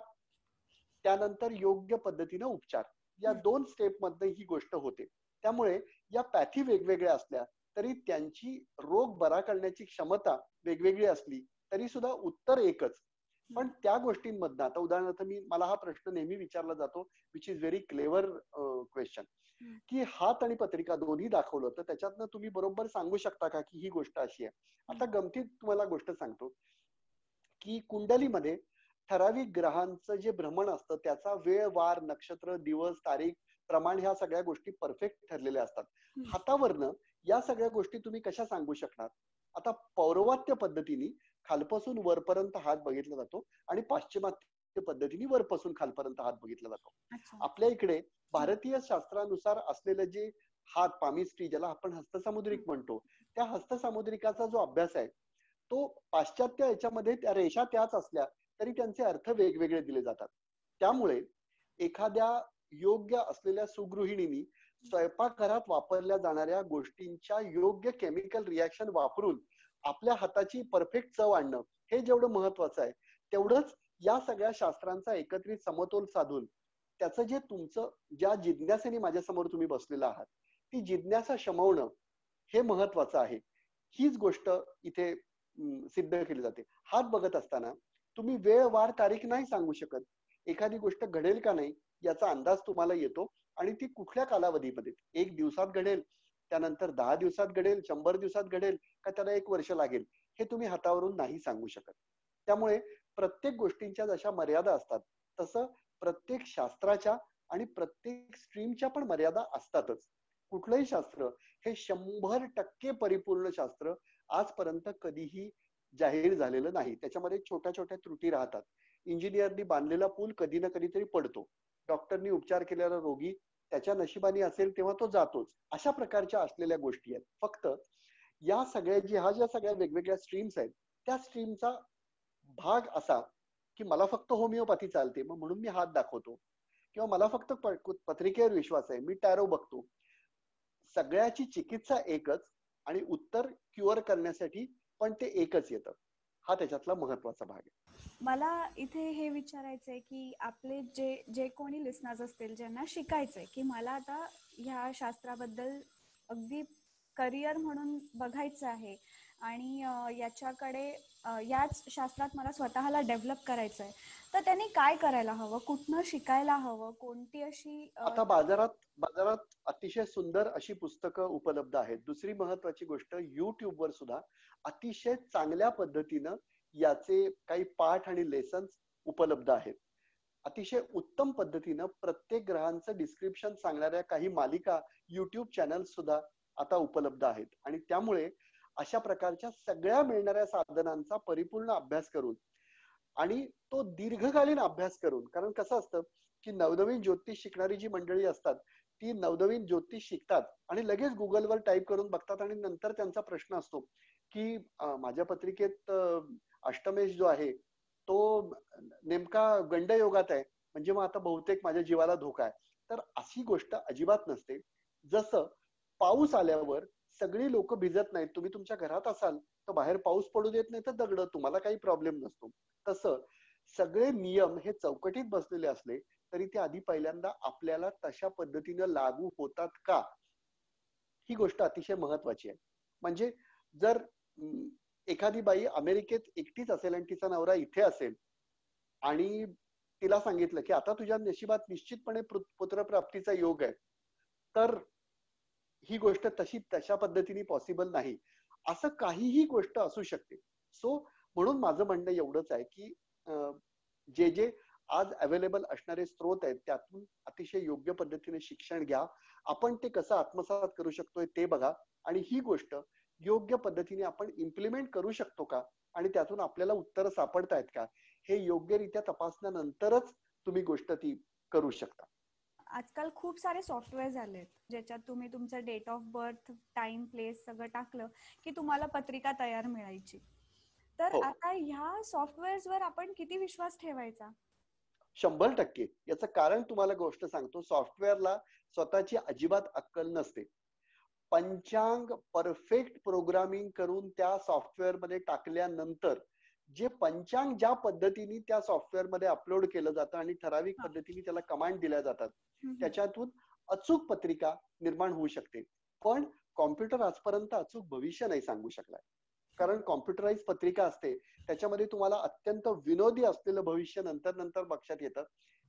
त्यानंतर योग्य पद्धतीनं उपचार. या दोन स्टेपमध्ये ही गोष्ट होते. त्यामुळे या पॅथी वेगवेगळ्या असल्या तरी त्यांची रोग बरा करण्याची क्षमता वेगवेगळी असली तरी सुद्धा उत्तर एकच पण त्या गोष्टींमधनं आता उदाहरणार्थ मी मला हा प्रश्न नेहमी विचारला जातो which is very clever question की हात आणि पत्रिका दोन्ही दाखवलं तर त्याच्यातनं तुम्ही बरोबर सांगू शकता का की ही गोष्ट अशी आहे? आता गमतीत तुम्हाला गोष्ट सांगतो की कुंडलीमध्ये ठराविक ग्रहांचं जे भ्रमण असतं त्याचा वेळ वार नक्षत्र दिवस तारीख प्रमाण ह्या सगळ्या गोष्टी परफेक्ट ठरलेल्या असतात. हातावरनं या सगळ्या गोष्टी तुम्ही कशा सांगू शकणार? आता पौरवात्य पद्धतीने खालपासून वरपर्यंत हात बघितला जातो आणि पाश्चिमात्य पद्धतीने वरपासून खालपर्यंत हात बघितला जातो. आपल्या इकडे भारतीय शास्त्रानुसार असलेलं जे हात पामिस्ट्री ज्याला आपण हस्तसामुद्रिक म्हणतो त्या हस्तसामुद्रिकाचा जो अभ्यास आहे तो पाश्चात्य याच्यामध्ये त्या रेषा त्याच असल्या तरी त्यांचे अर्थ वेगवेगळे दिले जातात. त्यामुळे एखाद्या योग्य असलेल्या सुगृहिणीनी स्वयंपाकघरात वापरल्या जाणाऱ्या गोष्टींच्या योग्य केमिकल रिॲक्शन वापरून आपल्या हाताची परफेक्ट चव आणणं हे जेवढं महत्वाचं आहे तेवढंच या सगळ्या शास्त्रांचा एकत्रित समतोल साधून त्याचं जे तुमचं ज्या जिज्ञासेने माझ्यासमोर तुम्ही बसलेला आहात ती जिज्ञासा शमवणं हे महत्वाचं आहे. हीच गोष्ट इथे सिद्ध केली जाते. हात बघत असताना तुम्ही वेळ वार तारीख नाही सांगू शकत. एखादी गोष्ट घडेल का नाही याचा अंदाज तुम्हाला येतो आणि ती कुठल्या कालावधीमध्ये एक दिवसात घडेल त्यानंतर दहा दिवसात घडेल शंभर दिवसात घडेल का त्याला एक वर्ष लागेल हे तुम्ही हातावरून नाही सांगू शकत. त्यामुळे प्रत्येक गोष्टींच्या जशा मर्यादा असतात तसं प्रत्येक शास्त्राच्या आणि प्रत्येक स्ट्रीमच्या पण मर्यादा असतातच. कुठलंही शास्त्र हे शंभर टक्के परिपूर्ण शास्त्र आजपर्यंत कधीही जाहीर झालेलं नाही. त्याच्यामध्ये छोट्या छोट्या त्रुटी राहतात. इंजिनियरनी बांधलेला पूल कधी ना कधीतरी पडतो. डॉक्टरनी उपचार केलेला रोगी त्याच्या नशिबाने असेल तेव्हा तो जातोच. अशा प्रकारच्या असलेल्या गोष्टी आहेत. फक्त या सगळ्या ज्या ह्या ज्या सगळ्या वेगवेगळ्या स्ट्रीम्स आहेत त्या स्ट्रीमचा भाग असा की मला फक्त होमिओपॅथी चालते. मग म्हणून मी हात दाखवतो. किंवा मला फक्त पत्रिकेवर विश्वास आहे. मी टॅरो बघतो. सगळ्याची चिकित्सा एकच आणि उत्तर क्युअर करण्यासाठी पण ते एकच येतं. हा त्याच्यातला महत्त्वाचा भाग आहे. मला इथे हे विचारायचंय की आपले जे जे कोणी लिस्नर्स असतील ज्यांना शिकायचंय की मला आता ह्या शास्त्राबद्दल अगदी करिअर म्हणून बघायचं आहे. आणि याच्याकडे याच शास्त्रात मला स्वतःला डेव्हलप करायचं आहे. तर त्यांनी काय करायला हवं? कुठनं शिकायला हवं? कोणती अशी आता बाजारात बाजारात अतिशय सुंदर अशी पुस्तकं उपलब्ध आहेत. दुसरी महत्वाची गोष्ट युट्यूबवर सुद्धा अतिशय चांगल्या पद्धतीनं याचे काही पाठ आणि लेसन्स उपलब्ध आहेत. अतिशय उत्तम पद्धतीनं प्रत्येक ग्रहांचं डिस्क्रिप्शन सांगणाऱ्या काही मालिका युट्यूब चॅनल सुद्धा आता उपलब्ध आहेत. आणि त्यामुळे अशा प्रकारच्या सगळ्या मिळणाऱ्या साधनांचा परिपूर्ण अभ्यास करून आणि तो दीर्घकालीन अभ्यास करून कारण कसं असतं की नवनवीन ज्योतिष शिकणारी जी मंडळी असतात ती नवनवीन ज्योतिष शिकतात आणि लगेच गुगलवर टाईप करून बघतात आणि नंतर त्यांचा प्रश्न असतो की माझ्या पत्रिकेत अष्टमेश जो आहे तो नेमका गंडयोगात आहे. म्हणजे मग आता बहुतेक माझ्या जीवाला धोका आहे. तर अशी गोष्ट अजिबात नसते. जसं पाऊस आल्यावर सगळी लोक भिजत नाहीत. तुम्ही तुमच्या घरात असाल तर बाहेर पाऊस पडू देत नाही तर दगड. तुम्हाला काही प्रॉब्लेम नसतो. तसं सगळे नियम हे चौकटीत बसलेले असले तरी ते आधी पहिल्यांदा आपल्याला तशा पद्धतीनं लागू होतात का? ही गोष्ट अतिशय महत्वाची आहे. म्हणजे जर एखादी बाई अमेरिकेत एकटीच असेल आणि तिचा नवरा इथे असेल आणि तिला सांगितलं की आता तुझ्या नशिबात निश्चितपणे पुत्रप्राप्तीचा योग आहे तर ही गोष्ट तशी तशा पद्धतीने पॉसिबल नाही. असं काहीही गोष्ट असू शकते. सो म्हणून माझं म्हणणं एवढंच आहे की जे जे आज अवेलेबल असणारे स्त्रोत आहेत त्यातून अतिशय योग्य पद्धतीने शिक्षण घ्या. आपण ते कसं आत्मसात करू शकतोय ते बघा. आणि ही गोष्ट योग्य पद्धतीने आपण इम्प्लिमेंट करू शकतो का? आणि त्यातून आपल्याला उत्तर सापडतायत का? हे योग्यरित्या तपासल्यानंतरच तुम्ही गोष्ट ती करू शकता. आजकाल खूप सारे सॉफ्टवेअर झालेत ज्याच्यात तुम्ही तुमचं date of birth time place सगळं टाकलं की तुम्हाला पत्रिका तयार मिळायची. तर हो. आता ह्या सॉफ्टवेअर वर आपण किती विश्वास ठेवायचा? शंभर टक्के. याचं कारण तुम्हाला गोष्ट सांगतो सॉफ्टवेअरला स्वतःची अजिबात अक्कल नसते. पंचांग परफेक्ट प्रोग्रामिंग करून त्या सॉफ्टवेअरमध्ये टाकल्यानंतर जे पंचांग ज्या पद्धतीने त्या सॉफ्टवेअरमध्ये अपलोड केलं जातं आणि ठराविक पद्धतीने त्याला कमांड दिल्या जातात त्याच्यातून अचूक पत्रिका निर्माण होऊ शकते. पण कॉम्प्युटर आजपर्यंत अचूक भविष्य नाही सांगू शकलाय. कारण कॉम्प्युटराईज पत्रिका असते त्याच्यामध्ये तुम्हाला अत्यंत विनोदी असलेलं भविष्य नंतर नंतर लक्षात येतं.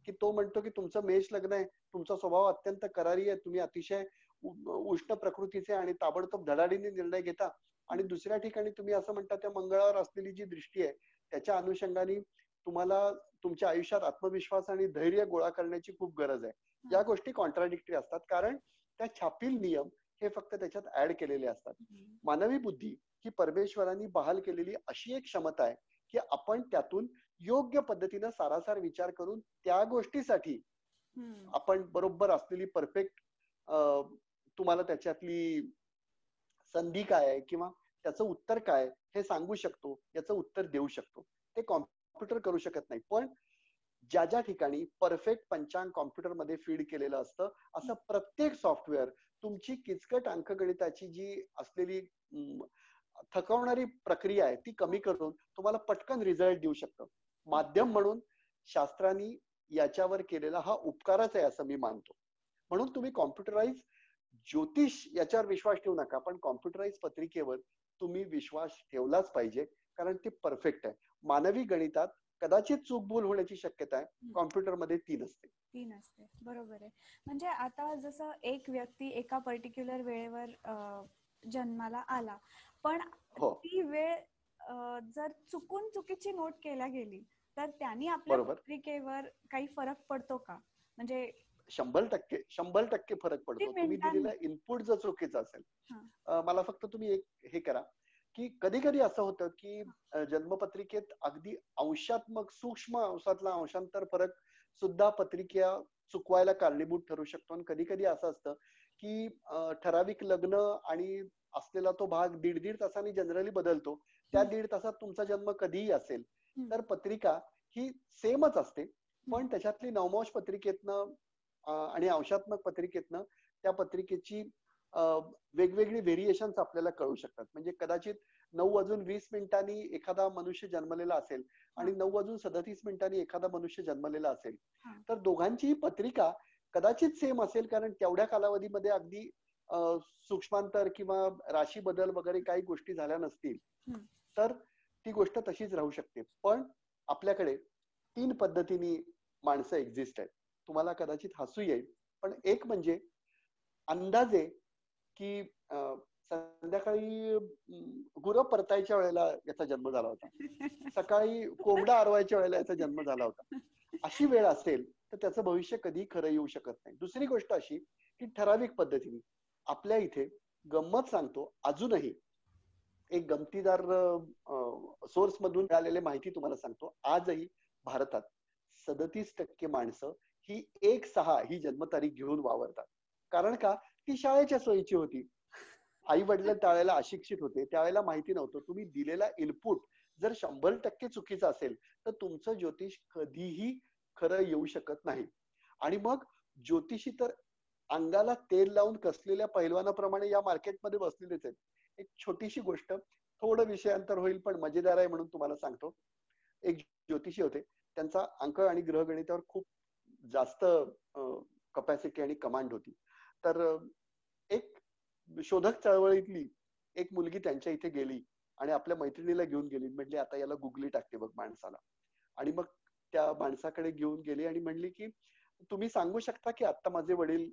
की तो म्हणतो की तुमचं मेष लग्न आहे तुमचा स्वभाव अत्यंत करारी आहे तुम्ही अतिशय उष्ण प्रकृतीचे आणि ताबडतोब धडाडीने निर्णय घेता आणि दुसऱ्या ठिकाणी तुम्ही असं म्हणता त्या मंगळावर असलेली जी दृष्टी आहे त्याच्या अनुषंगाने तुम्हाला तुमच्या आयुष्यात आत्मविश्वास आणि धैर्य गोळा करण्याची खूप गरज आहे. या गोष्टी कॉन्ट्राडिक्टरी असतात. कारण त्या छापील नियम हे फक्त त्याच्यात ऍड केलेले असतात. मानवी बुद्धी ही परमेश्वरांनी बहाल केलेली अशी एक क्षमता आहे की आपण त्यातून योग्य पद्धतीनं सारासार विचार करून त्या गोष्टीसाठी आपण बरोबर असलेली परफेक्ट तुम्हाला त्याच्यातली संधी काय आहे किंवा त्याचं उत्तर काय हे सांगू शकतो याचं उत्तर देऊ शकतो. ते कॉम्प्युटर करू शकत नाही. पण ज्या ज्या ठिकाणी परफेक्ट पंचांग कॉम्प्युटरमध्ये फीड केलेलं असतं असं प्रत्येक सॉफ्टवेअर तुमची किचकट अंकगणिताची जी असलेली थकवणारी प्रक्रिया आहे ती कमी करून तुम्हाला पटकन रिझल्ट देऊ शकतं. माध्यम म्हणून शास्त्रांनी याच्यावर केलेला हा उपकारच आहे असं मी मानतो. म्हणून तुम्ही कॉम्प्युटराईज ज्योतिष याच्यावर विश्वास ठेवू नका पण कॉम्प्युटराईज पत्रिकेवर तुम्ही विश्वास ठेवलाच पाहिजे कारण ती परफेक्ट आहे. मानवी गणितात कदाचित चूक भूल होण्याची शक्यता आहे. कॉम्प्युटरमध्ये ती नसते ती नसते बरोबर आहे. म्हणजे आता जसं एक व्यक्ती एका पर्टिक्युलर वेळेवर जन्माला आला. पण हो. ती वेळ जर चुकून चुकीची नोट केल्या गेली तर त्यांनी आपल्या पत्रिकेवर काही फरक पडतो का? म्हणजे शंभर टक्के शंभर टक्के फरक पडतो. तुम्ही दिलेला इनपुट जर चुकीचा असेल मला फक्त तुम्ही एक हे करा. की कधी कधी असं होतं की जन्मपत्रिकेत अगदी अंशात्मक सूक्ष्म अंशातला अंशांतर फरक सुद्धा पत्रिका चुकवायला कारणीभूत ठरू शकतो. आणि कधी कधी असं असतं की ठराविक लग्न आणि असलेला तो भाग दीड दीड तासांनी जनरली बदलतो. त्या दीड तासात तुमचा जन्म कधीही असेल तर पत्रिका ही सेमच असते. पण त्याच्यातली नवमोश पत्रिकेतनं आणि अंशात्मक पत्रिकेतनं त्या पत्रिकेची वेगवेगळी व्हेरिएशन्स आपल्याला कळू शकतात. म्हणजे कदाचित नऊ वाजून वीस मिनिटांनी एखादा मनुष्य जन्मलेला असेल आणि नऊ वाजून सदतीस मिनिटांनी एखादा मनुष्य जन्मलेला असेल तर दोघांचीही पत्रिका कदाचित सेम असेल कारण तेवढ्या कालावधीमध्ये अगदी सूक्ष्मांतर किंवा राशी बदल वगैरे काही गोष्टी झाल्या नसतील तर ती गोष्ट तशीच राहू शकते. पण आपल्याकडे तीन पद्धतीने माणसं एक्झिस्ट आहेत. तुम्हाला कदाचित हसू येईल पण एक म्हणजे अंदाजे की संध्याकाळी गुरं परतायच्या वेळेला याचा जन्म झाला होता. सकाळी कोंबडा आरवायच्या वेळेला याचा जन्म झाला होता. अशी वेळ असेल तर त्याचं भविष्य कधी खरं येऊ शकत नाही. दुसरी गोष्ट अशी की ठराविक पद्धतीने आपल्या इथे गंमत सांगतो अजूनही. एक गमतीदार सोर्स मधून मिळालेली माहिती तुम्हाला सांगतो. आजही भारतात सदतीस टक्के माणसं ही एक सहा ही जन्मतारीख घेऊन वावरतात. कारण का? ती शाळेच्या सोयीची होती. आई वडील त्यावेळेला अशिक्षित होते. त्यावेळेला माहिती नव्हतं. तुम्ही दिलेला इनपुट जर शंभर टक्के चुकीचं असेल तर तुमचं ज्योतिष कधीही खरं येऊ शकत नाही. आणि मग ज्योतिषी तर अंगाला तेल लावून कसलेल्या पैलवानाप्रमाणे या मार्केटमध्ये बसलेलेच आहेत. एक छोटीशी गोष्ट थोडं विषयांतर होईल पण मजेदार आहे म्हणून तुम्हाला सांगतो. एक ज्योतिषी होते. त्यांचा अंक आणि ग्रहगणितावर खूप जास्त कपॅसिटी आणि कमांड होती. तर एक शोधक चळवळीतली एक मुलगी त्यांच्या इथे गेली आणि आपल्या मैत्रिणीला घेऊन गेली. म्हणली आता याला गुगली टाकते बघ माणसाला. आणि मग त्या माणसाकडे घेऊन गेली आणि म्हणली की तुम्ही सांगू शकता की आता माझे वडील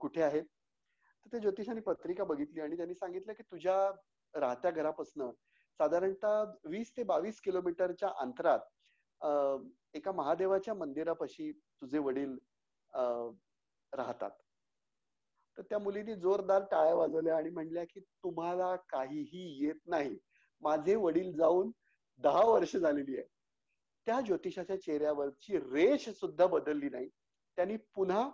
कुठे आहेत? तर ते ज्योतिषाने पत्रिका बघितली आणि त्यांनी सांगितलं की तुझ्या राहत्या घरापासून साधारणतः वीस ते बावीस किलोमीटरच्या अंतरात एका महादेवाच्या मंदिरापाशी तुझे वडील राहतात. तर त्या मुलीने जोरदार टाळ्या वाजवल्या आणि म्हणल्या की तुम्हाला काहीही येत नाही. माझे वडील जाऊन दहा वर्ष झालेली आहे त्या ज्योतिषाच्या चेहऱ्यावरची रेष सुद्धा बदलली नाही. त्यांनी पुन्हा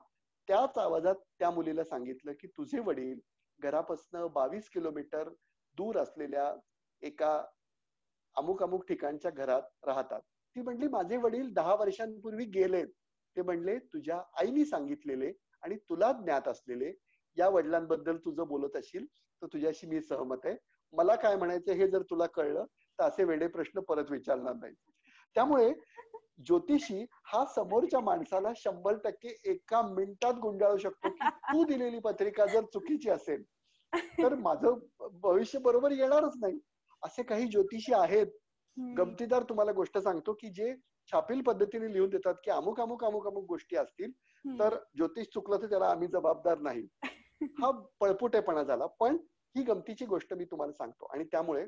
त्याच आवाजात त्या मुलीला सांगितलं की तुझे वडील घरापासून बावीस किलोमीटर दूर असलेल्या एका अमुक अमुक ठिकाणच्या घरात राहतात. ती म्हणली माझे वडील दहा वर्षांपूर्वी गेलेत. ते म्हणले तुझ्या आईने सांगितलेले आणि तुला ज्ञात असलेले या वडिलांबद्दल तुझं बोलत असशील तर तुझ्याशी मी सहमत आहे. मला काय म्हणायचं हे जर तुला कळलं तर असे वेडे प्रश्न परत विचारणार नाही त्यामुळे ज्योतिषी हा समोरच्या माणसाला शंभर टक्के एका मिनिटात गुंडाळू शकतो की तू दिलेली पत्रिका जर चुकीची असेल तर माझं भविष्य बरोबर येणारच नाही. असे काही ज्योतिषी आहेत. गमतीदार तुम्हाला गोष्ट सांगतो की जे छापील पद्धतीने लिहून देतात की अमुक अमुक अमुक अमुक गोष्टी असतील तर ज्योतिष चुकलं तर त्याला आम्ही जबाबदार नाही. हा पळपुटेपणा झाला. पण ही गमतीची गोष्ट मी तुम्हाला सांगतो. आणि त्यामुळे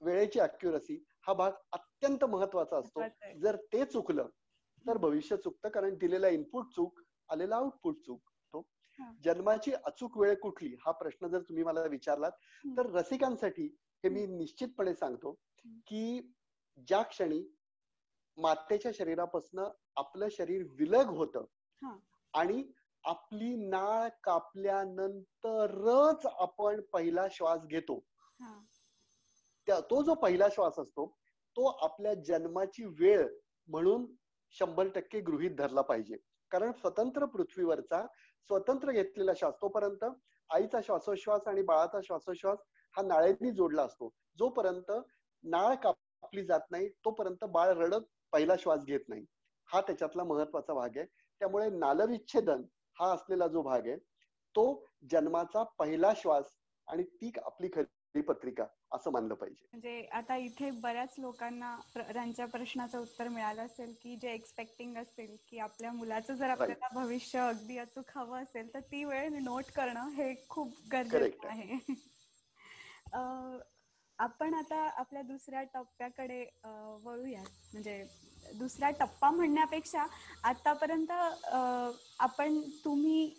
वेळेची अक्युरसी हा भाग अत्यंत महत्त्वाचा असतो. जर ते चुकलं तर भविष्य चुकतं कारण दिलेला इनपुट चूक आलेला आउटपुट चूक. जन्माची अचूक वेळ कुठली हा प्रश्न जर तुम्ही मला विचारलात तर रसिकांसाठी हे मी निश्चितपणे सांगतो की ज्या क्षणी मातेच्या शरीरापासून आपलं शरीर विलग होत आणि आपली नाळ कापल्यानंतरच आपण पहिला श्वास घेतो. तो जो पहिला श्वास असतो तो आपल्या जन्माची वेळ म्हणून शंभर टक्के गृहित धरला पाहिजे. कारण स्वतंत्र पृथ्वीवरचा स्वतंत्र घेतलेला श्वास तोपर्यंत आईचा श्वासोश्वास आणि बाळाचा श्वासोश्वास हा नाळेंनी जोडला असतो. जोपर्यंत नाळ कापली जात नाही तोपर्यंत बाळ रडत पहिला श्वास घेत नाही. हा त्याच्यातला महत्त्वाचा भाग आहे. त्यामुळे नालविच्छेदन हा असलेला जो भाग आहे तो जन्माचा पहिला श्वास आणि ती आपली खरी पत्रिका असं मानलं पाहिजे. म्हणजे आता इथे बऱ्याच लोकांना त्यांच्या प्रश्नाचं उत्तर मिळालं असेल की जे एक्सपेक्टिंग असतील की आपल्या मुलाचं जर आपल्याला भविष्य अगदी अचूक हवं असेल तर ती वेळ नोट करणं हे खूप गरजेचं आहे. आपण आता आपल्या दुसऱ्या टप्प्याकडे वळूयात. म्हणजे दुसरा टप्पा म्हणण्यापेक्षा आतापर्यंत आपण तुम्ही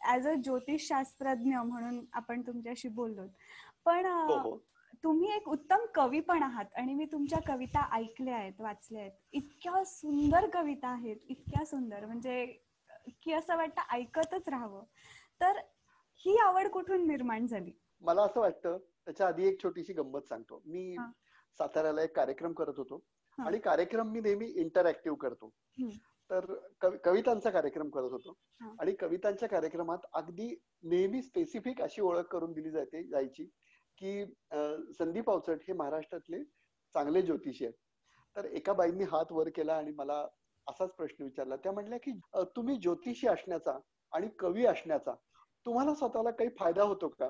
ऍज अ ज्योतिषशास्त्रज्ञ म्हणून आपण तुमच्याशी बोललो पण हो, हो. तुम्ही एक उत्तम कवी पण आहात आणि मी तुमच्या कविता ऐकल्या आहेत वाचल्या आहेत. इतक्या सुंदर कविता आहेत इतक्या सुंदर. म्हणजे की असं वाटतं ऐकतच राहावं. तर ही आवड कुठून निर्माण झाली? मला असं वाटतं त्याच्या आधी एक छोटीशी गंमत सांगतो. मी साताऱ्याला एक कार्यक्रम करत होतो आणि कार्यक्रम मी नेहमी इंटरॅक्टिव्ह करतो. तर कवितांचा कार्यक्रम करत होतो आणि कवितांच्या कार्यक्रमात अगदी नेहमी स्पेसिफिक अशी ओळख करून दिली जाते जायची की संदीप अवचट हे महाराष्ट्रातले चांगले ज्योतिषी आहेत. तर एका बाईंनी हात वर केला आणि मला असाच प्रश्न विचारला. त्या म्हटल्या की तुम्ही ज्योतिषी असण्याचा आणि कवी असण्याचा तुम्हाला स्वतःला काही फायदा होतो का?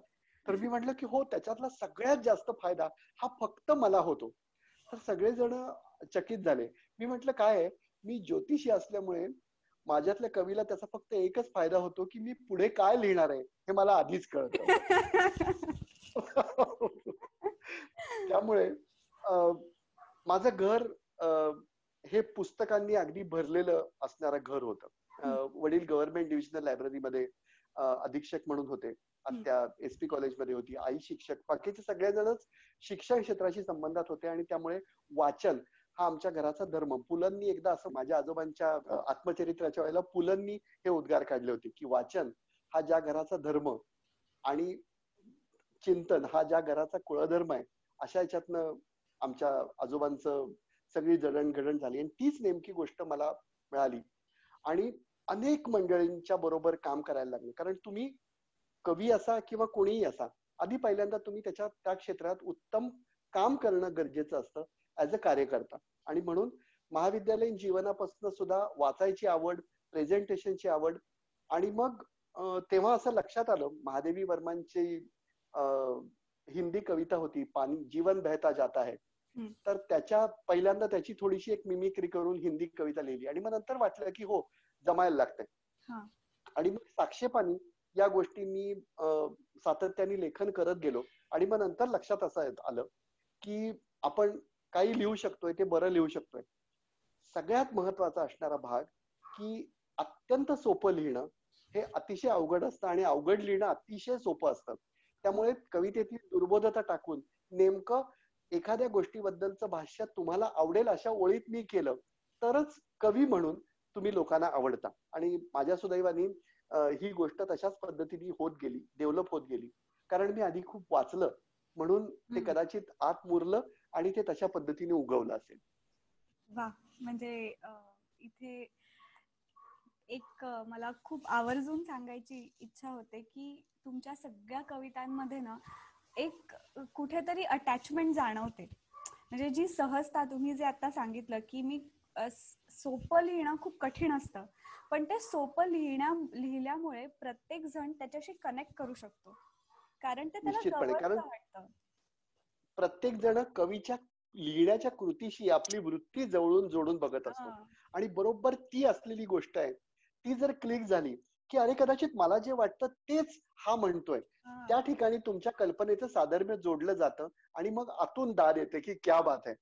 तर मी म्हटलं की हो त्याच्यातला सगळ्यात जास्त फायदा हा फक्त मला होतो. तर सगळेजण चकित झाले. मी म्हटलं काय मी ज्योतिषी असल्यामुळे माझ्यातल्या कवीला त्याचा फक्त एकच फायदा होतो की मी पुढे काय लिहिणार आहे हे मला आधीच कळत. त्यामुळे माझं घर हे पुस्तकांनी अगदी भरलेलं असणारं घर होतं. वडील गव्हर्नमेंट डिव्हिजनल लायब्ररीमध्ये अधीक्षक म्हणून होते. त्या एस पी कॉलेजमध्ये होती आई शिक्षक बाकीचे सगळेजणच शिक्षण क्षेत्राशी संबंधात होते आणि त्यामुळे वाचन हा आमच्या घराचा धर्म. पुलंनी एकदा असं माझ्या आजोबांच्या आत्मचरित्राच्या वेळेला पुलंनी हे उद्गार काढले होते की वाचन हा ज्या घराचा धर्म आणि चिंतन हा ज्या घराचा कुळधर्म आहे अशा याच्यातनं आमच्या आजोबांचं सगळी जडणघडण झाली आणि तीच नेमकी गोष्ट मला मिळाली. आणि अनेक मंडळींच्या बरोबर काम करायला लागले. कारण तुम्ही कवी असा किंवा कोणीही असा आधी पहिल्यांदा तुम्ही त्याच्या त्या क्षेत्रात उत्तम काम करणं गरजेचं असतं ऍज अ कार्यकर्ता. आणि म्हणून महाविद्यालयीन जीवनापासून सुद्धा वाचायची आवड प्रेझेंटेशनची आवड आणि मग तेव्हा असं लक्षात आलं महादेवी वर्मांची हिंदी कविता होती पाणी जीवन बहता जाता है. तर त्याच्या पहिल्यांदा त्याची थोडीशी एक मिमिक्री करून हिंदी कविता लिहिली आणि मग नंतर वाटलं की हो जमायला लागतंय. आणि मग साक्षेपानी या गोष्टी मी सातत्याने लेखन करत गेलो. आणि मग नंतर लक्षात असं आलं की आपण काही लिहू शकतोय ते बरं लिहू शकतोय. सगळ्यात महत्त्वाचा असणारा भाग की अत्यंत सोपं लिहिणं हे अतिशय अवघड असतं आणि अवघड लिहिणं अतिशय सोपं असतं. त्यामुळे कवितेतील दुर्बोधता टाकून नेमकं एखाद्या गोष्टीबद्दलचं भाष्य तुम्हाला आवडेल अशा ओळीत मी केलं तरच कवी म्हणून तुम्ही लोकांना आवडता. आणि माझ्या सुदैवानी ही गोष्ट तशाच पद्धतीने होत गेली डेव्हलप होत गेली. कारण मी आधी खूप वाचलं म्हणून ते कदाचित आत मुरलं आणि ते तशा पद्धतीने उगवलं असेल. वा म्हणजे इथे एक मला खूप आवर्जून सांगायची इच्छा होते की तुमच्या सगळ्या कवितांमध्ये ना एक कुठेतरी अटॅचमेंट जाणवते. म्हणजे जी सहजता तुम्ही जे आता सांगितलं की मी सोपं लिहिणं खूप कठीण असतं. पण ते सोपं लिहिण्या लिहिल्यामुळे प्रत्येक जण त्याच्याशी कनेक्ट करू शकतो. कारण ते त्याला वाटतं. प्रत्येक जण कवीच्या लिहिण्याच्या कृतीशी आपली वृत्ती जवळून जोडून बघत असतो. आणि बरोबर ती असलेली गोष्ट आहे ती जर क्लिक झाली की अरे कदाचित मला जे वाटतं तेच हा म्हणतोय. त्या ठिकाणी तुमच्या कल्पनेचं साधर्म्य जोडलं जातं आणि मग आतून दार येते की क्या बात आहे.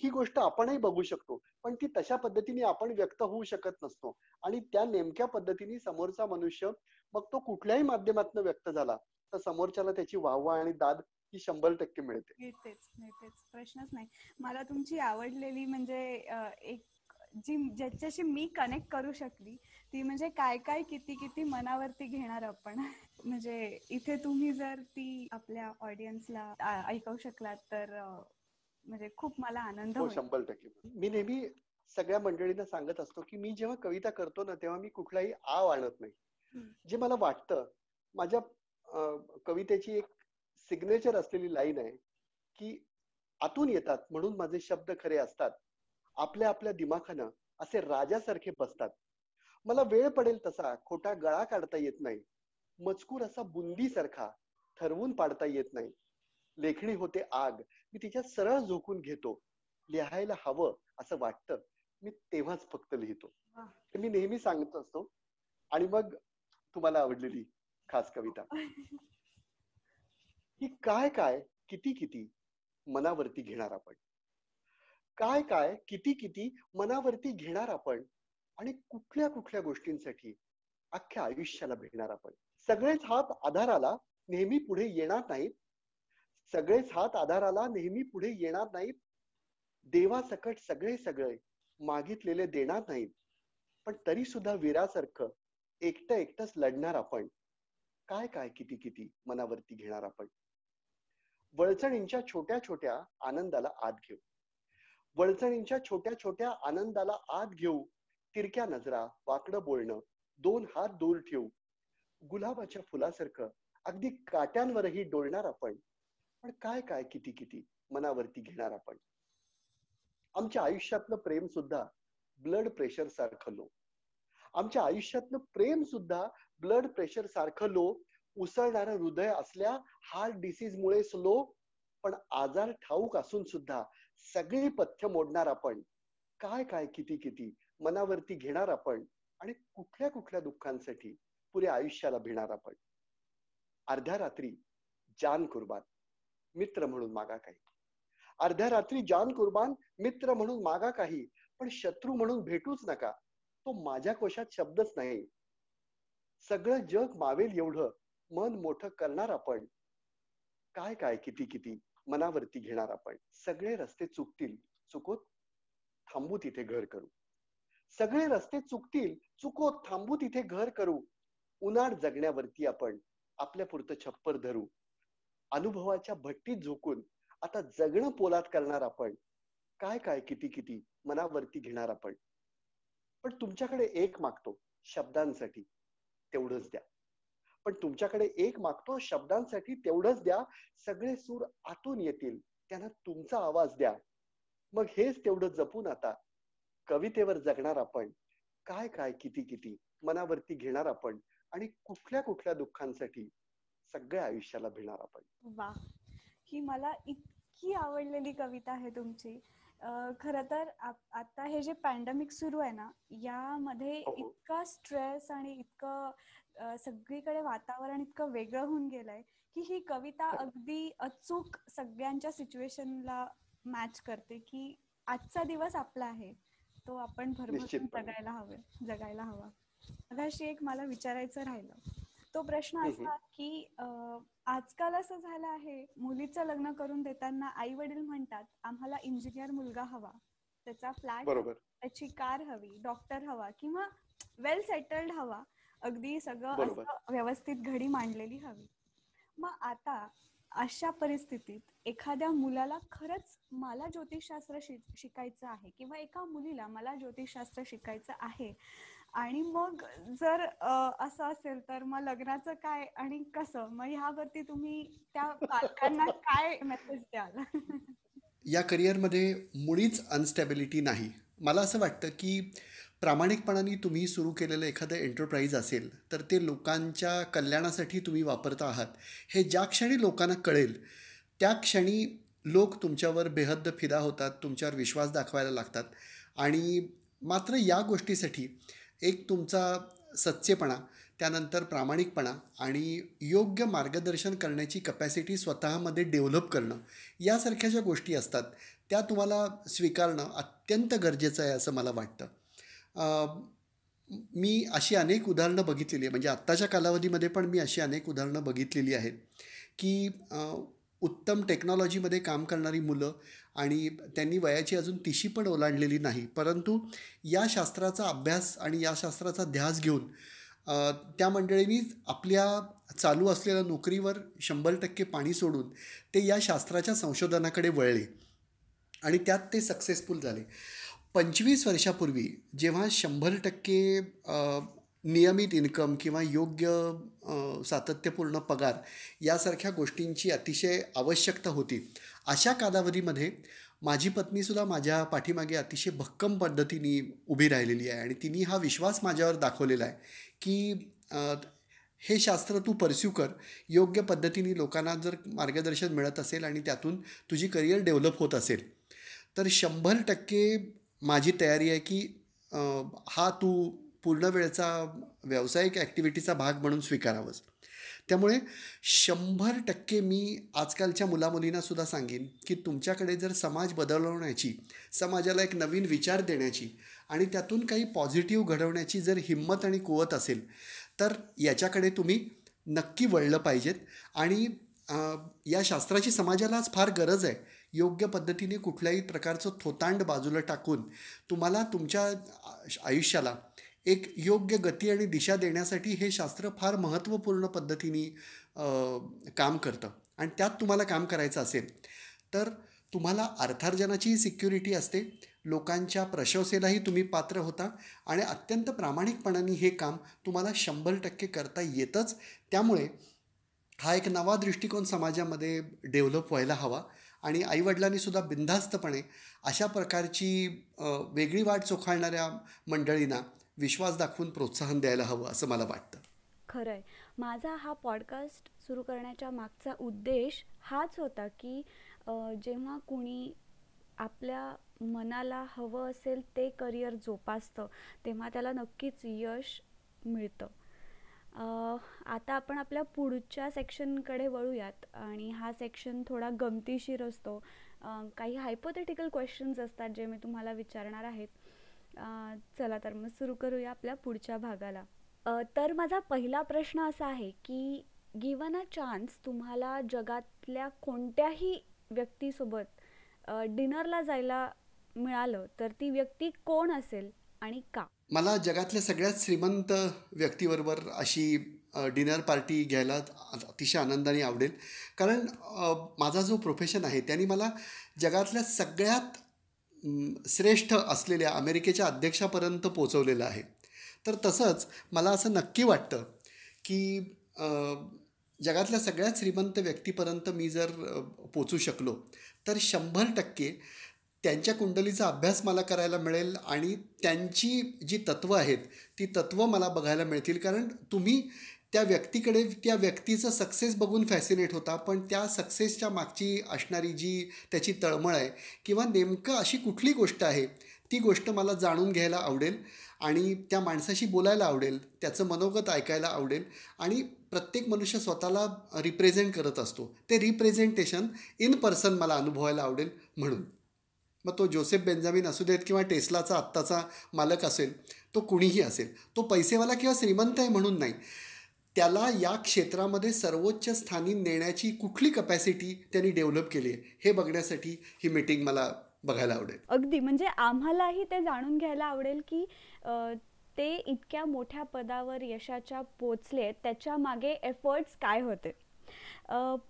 ही गोष्ट आपणही बघू शकतो. पण ती तशा पद्धतीने आपण व्यक्त होऊ शकत नसतो. आणि त्या नेमक्या पद्धतीने समोरचा मनुष्य मग तो कुठल्याही माध्यमातून व्यक्त झाला तर समोरच्याला त्याची वाहवा आणि दाद ही शंभर टक्के मिळते. मिळतेच मिळतेच. प्रश्नच नाही. मला तुमची आवडलेली म्हणजे एक जी ज्याच्याशी मी कनेक्ट करू शकली ती म्हणजे काय काय किती किती मनावरती घेणार आपण? म्हणजे इथे तुम्ही जर ती आपल्या ऑडियन्सला ऐकवू शकलात तर म्हणजे खूप मला आनंद हो शंभर टक्के. मी नेहमी सगळ्या मंडळींना सांगत असतो की मी जेव्हा कविता करतो ना तेव्हा मी कुठलाही आव आणत नाही. जे मला वाटतं माझ्या कवितेची एक सिग्नेचर असलेली लाईन आहे की आतून येतात म्हणून माझे शब्द खरे असतात. आपल्या आपल्या दिमाखानं असे राजासारखे बसतात. मला वेळ पडेल तसा खोटा गळा काढता येत नाही. मजकूर असा बुंदी सारखा ठरवून पाडता येत नाही. लेखणी होते आग मी तिच्या सरळ झोकून घेतो. लिहायला हवं असं वाटतं. मी तेव्हाच फक्त लिहितो. मी नेहमी सांगत असतो. आणि मग तुम्हाला आवडलेली खास कविता. ही काय काय किती किती मनावरती घेणार आपण? काय काय किती किती मनावरती घेणार आपण? आणि कुठल्या कुठल्या गोष्टींसाठी अख्ख्या आयुष्याला भेटणार आपण? सगळेच हात आधाराला नेहमी पुढे येणार नाहीत. सगळेच हात आधाराला नेहमी पुढे येणार नाहीत. देवासकट सगळे सगळे मागितलेले देणार नाहीत. पण तरी सुद्धा वीरासारखं एकटं एकटंच लढणार आपण. काय काय किती किती मनावरती घेणार आपण? वळचणींच्या छोट्या छोट्या आनंदाला आत घेऊ. वळचणींच्या छोट्या छोट्या आनंदाला आत घेऊ. तिरक्या नजरा वाकडं बोलणं दोन हात दूर ठेवू. गुलाबाच्या फुलासारखं अगदी काट्यांवरही डोलणार आपण. पण काय काय किती किती मनावरती घेणार आपण? आमच्या आयुष्यातलं प्रेम सुद्धा ब्लड प्रेशर सारखं लो. आमच्या आयुष्यातलं प्रेम सुद्धा ब्लड प्रेशर सारखं लो. उसळणारं हृदय असल्या हार्ट डिसीज मुळे स्लो पण आजार ठाऊक असून सुद्धा सगळी पथ्य मोडणार आपण. काय काय किती किती मनावरती घेणार आपण? आणि कुठल्या कुठल्या दुःखांसाठी पुऱ्या आयुष्याला भिणार आपण? अर्ध्या रात्री जान कुर्बान. मित्र म्हणून मागा काही. अर्ध्या रात्री जान कुर्बान मित्र म्हणून मागा काही पण शत्रू म्हणून भेटूच नका. तो माझ्या कोशात शब्दच नाही. सगळं जग मावेल एवढं मन मोठं करणार आपण. काय काय किती किती मनावरती घेणार आपण? सगळे रस्ते चुकतील. चुकोत थांबू तिथे घर करू. सगळे रस्ते चुकतील. चुकोत थांबू तिथे घर करू. उन्हाळ जगण्यावरती आपण आपल्या पुरतं छप्पर धरू. अनुभवाच्या भट्टीत झोकून आता जगणं पोलात करणार आपण. काय काय किती किती मनावरती घेणार आपण? पण तुमच्याकडे एक मागतो शब्दांसाठी. तेवढंच द्या. पण तुमच्याकडे एक मागतो शब्दांसाठी तेवढंच द्या. सगळे सूर आतून येतील. त्यांना तुमचा आवाज द्या. मग हेच तेवढं जपून आता कवितेवर जगणार आपण. काय काय किती किती मनावरती घेणार आपण? आणि कुठल्या कुठल्या दुःखांसाठी? सगळ्या आयुष्याला भिणार आपण वा. ही मला इतकी आवडलेली कविता आहे तुमची. खर तर आता हे जे पॅन्डेमिक सुरू आहे ना यामध्ये हो, हो. इतका स्ट्रेस आणि इतकं सगळीकडे वातावरण इतकं वेगळं होऊन गेलंय की ही कविता अगदी अचूक सगळ्यांच्या सिच्युएशनला मॅच करते की आजचा दिवस आपला आहे तो आपण भरभरून जगायला हवे जगायला हवा. अशी एक मला विचारायचं राहिलं. तो प्रश्न असा की आजकाल असं झालं आहे मुलीचं लग्न करून देताना आई वडील म्हणतात आम्हाला इंजिनियर मुलगा हवा. त्याचा फ्लॅट त्याची कार हवी डॉक्टर हवा किंवा वेल सेटल्ड हवा. अगदी सगळं व्यवस्थित घडी मांडलेली हवी. मग आता अशा परिस्थितीत एखाद्या मुलाला खरंच मला ज्योतिषशास्त्र शिकायचं आहे किंवा एका मुलीला मला ज्योतिषशास्त्र शिकायचं आहे आणि मग जर असं असेल तर मग लग्नाचं काय आणि कसं? मग ह्यावरती तुम्ही त्या पालकांना काय मेसेज द्याल? या करिअरमध्ये मुळीच अनस्टॅबिलिटी नाही. मला असं वाटतं की प्रामाणिकपणाने तुम्ही सुरू केलेलं एखादं एंटरप्राईज असेल तर ते लोकांच्या कल्याणासाठी तुम्ही वापरता आहात. हे ज्या क्षणी लोकांना कळेल त्या क्षणी लोक तुमच्यावर बेहद्द फिदा होतात तुमच्यावर विश्वास दाखवायला लागतात. आणि मात्र या गोष्टीसाठी एक तुमचा सच्चेपणा त्यानंतर प्रामाणिकपणा आणि योग्य मार्गदर्शन करण्याची कपॅसिटी स्वतःमध्ये डेव्हलप करणं यासारख्या ज्या गोष्टी असतात. त्या तुम्हाला स्वीकारणं अत्यंत गरजेचं आहे असं मला वाटतं. मी अशी अनेक उदाहरणं बघितलेली आहे म्हणजे आत्ताच्या कालावधीमध्ये पण मी अशी अनेक उदाहरणं बघितलेली आहेत की उत्तम टेक्नॉलॉजीमध्ये काम करणारी मुलं आणि त्यांनी वयाची अजून तिशी पण ओलांडलेली नाही. परंतु या शास्त्राचा अभ्यास आणि या शास्त्राचा ध्यास घेऊन त्या मंडळींनी आपल्या चालू असलेल्या नोकरीवर शंभर टक्के पाणी सोडून ते या शास्त्राच्या संशोधनाकडे वळले आणि त्यात ते सक्सेसफुल झाले. पंचवीस वर्षापूर्वी जेव्हा शंभर टक्के नियमित इन्कम किंवा योग्य सातत्यपूर्ण पगार यासारख्या गोष्टींची अतिशय आवश्यकता होती. अशा कालावधीमध्ये माझी पत्नीसुद्धा माझ्या पाठीमागे अतिशय भक्कम पद्धतीने उभी राहिलेली आहे आणि तिने हा विश्वास माझ्यावर दाखवलेला आहे की हे शास्त्र तू परस्यू कर. योग्य पद्धतीने लोकांना जर मार्गदर्शन मिळत असेल आणि त्यातून तुझी करिअर डेव्हलप होत असेल तर शंभर टक्के माझी तयारी आहे की हा तू पूर्ण वेळचा व्यावसायिक ॲक्टिव्हिटीचा भाग म्हणून स्वीकारावंच. त्यामुळे शंभर टक्के मी आजकालच्या मुलामुलींनासुद्धा सांगेन की तुमच्याकडे जर समाज बदलवण्याची समाजाला एक नवीन विचार देण्याची आणि त्यातून काही पॉझिटिव्ह घडवण्याची जर हिंमत आणि कुवत असेल तर याच्याकडे तुम्ही नक्की वळलं पाहिजेत आणि या शास्त्राची समाजाला आज फार गरज आहे. योग्य पद्धतीने कुठल्याही प्रकारचं थोतांड बाजूला टाकून तुम्हाला तुमच्या आयुष्याला एक योग्य गती आणि दिशा देण्यासाठी हे शास्त्र फार महत्त्वपूर्ण पद्धतीने काम करतं. आणि त्यात तुम्हाला काम करायचं असेल तर तुम्हाला अर्थार्जनाचीही सिक्युरिटी असते. लोकांच्या प्रशंसेलाही तुम्ही पात्र होता आणि अत्यंत प्रामाणिकपणाने हे काम तुम्हाला शंभर टक्के करता येतच. त्यामुळे हा एक नवा दृष्टिकोन समाजामध्ये डेव्हलप व्हायला हवा आणि आईवडिलांनीसुद्धा बिनधास्तपणे अशा प्रकारची वेगळी वाट चोखाळणाऱ्या मंडळींना विश्वास दाखवून प्रोत्साहन द्यायला हवं असं मला वाटतं. खरं आहे माझा हा पॉडकास्ट सुरू करण्याच्या मागचा उद्देश हाच होता की जेव्हा कुणी आपल्या मनाला हवं असेल ते करिअर जोपासतं तेव्हा त्याला नक्कीच यश मिळतं. आता आपण आपल्या पुढच्या सेक्शनकडे वळूयात आणि हा सेक्शन थोडा गमतीशीर असतो. काही हायपोथेटिकल क्वेश्चन्स असतात जे मी तुम्हाला विचारणार आहेत. चला तर मग सुरू करूया आपल्या पुढच्या भागाला. तर माझा पहिला प्रश्न असा आहे की गिवन अ चान्स तुम्हाला जगातल्या कोणत्याही व्यक्तीसोबत डिनरला जायला मिळालं तर ती व्यक्ती कोण असेल आणि का? मला जगातल्या सगळ्यात श्रीमंत व्यक्तीबरोबर अशी डिनर पार्टी घ्यायला अतिशय आनंदाने आवडेल. कारण माझा जो प्रोफेशन आहे त्यांनी मला जगातल्या सगळ्यात श्रेष्ठ असलेल्या अमेरिकेच्या अध्यक्षापर्यंत पोचवलेलं आहे. तर तसंच मला असं नक्की वाटतं की जगातल्या सगळ्यात श्रीमंत व्यक्तीपर्यंत मी जर पोचू शकलो तर शंभर टक्के त्यांच्या कुंडलीचा अभ्यास मला करायला मिळेल आणि त्यांची जी तत्त्वं आहेत ती तत्त्वं मला बघायला मिळतील. कारण तुम्ही त्या व्यक्तीकडे त्या व्यक्तीचं सक्सेस बघून फॅसिनेट होता पण त्या सक्सेसच्या मागची असणारी जी त्याची तळमळ आहे किंवा नेमकं अशी कुठली गोष्ट आहे ती गोष्ट मला जाणून घ्यायला आवडेल आणि त्या माणसाशी बोलायला आवडेल त्याचं मनोगत ऐकायला आवडेल आणि प्रत्येक मनुष्य स्वतःला रिप्रेझेंट करत असतो. ते रिप्रेझेंटेशन इन पर्सन मला अनुभवायला आवडेल म्हणून. मग तो जोसेफ बेंजामिन असू देत किंवा टेस्लाचा आत्ताचा मालक असेल तो कुणीही असेल तो पैसेवाला किंवा श्रीमंत आहे म्हणून नाही. त्याला या क्षेत्रामध्ये सर्वोच्च स्थानी नेण्याची कुठली कपॅसिटी त्यांनी डेव्हलप केली आहे हे बघण्यासाठी ही मीटिंग मला बघायला आवडेल. अगदी. म्हणजे आम्हालाही ते जाणून घ्यायला आवडेल की ते इतक्या मोठ्या पदावर यशाच्या पोचले त्याच्यामागे एफर्ट्स काय होते?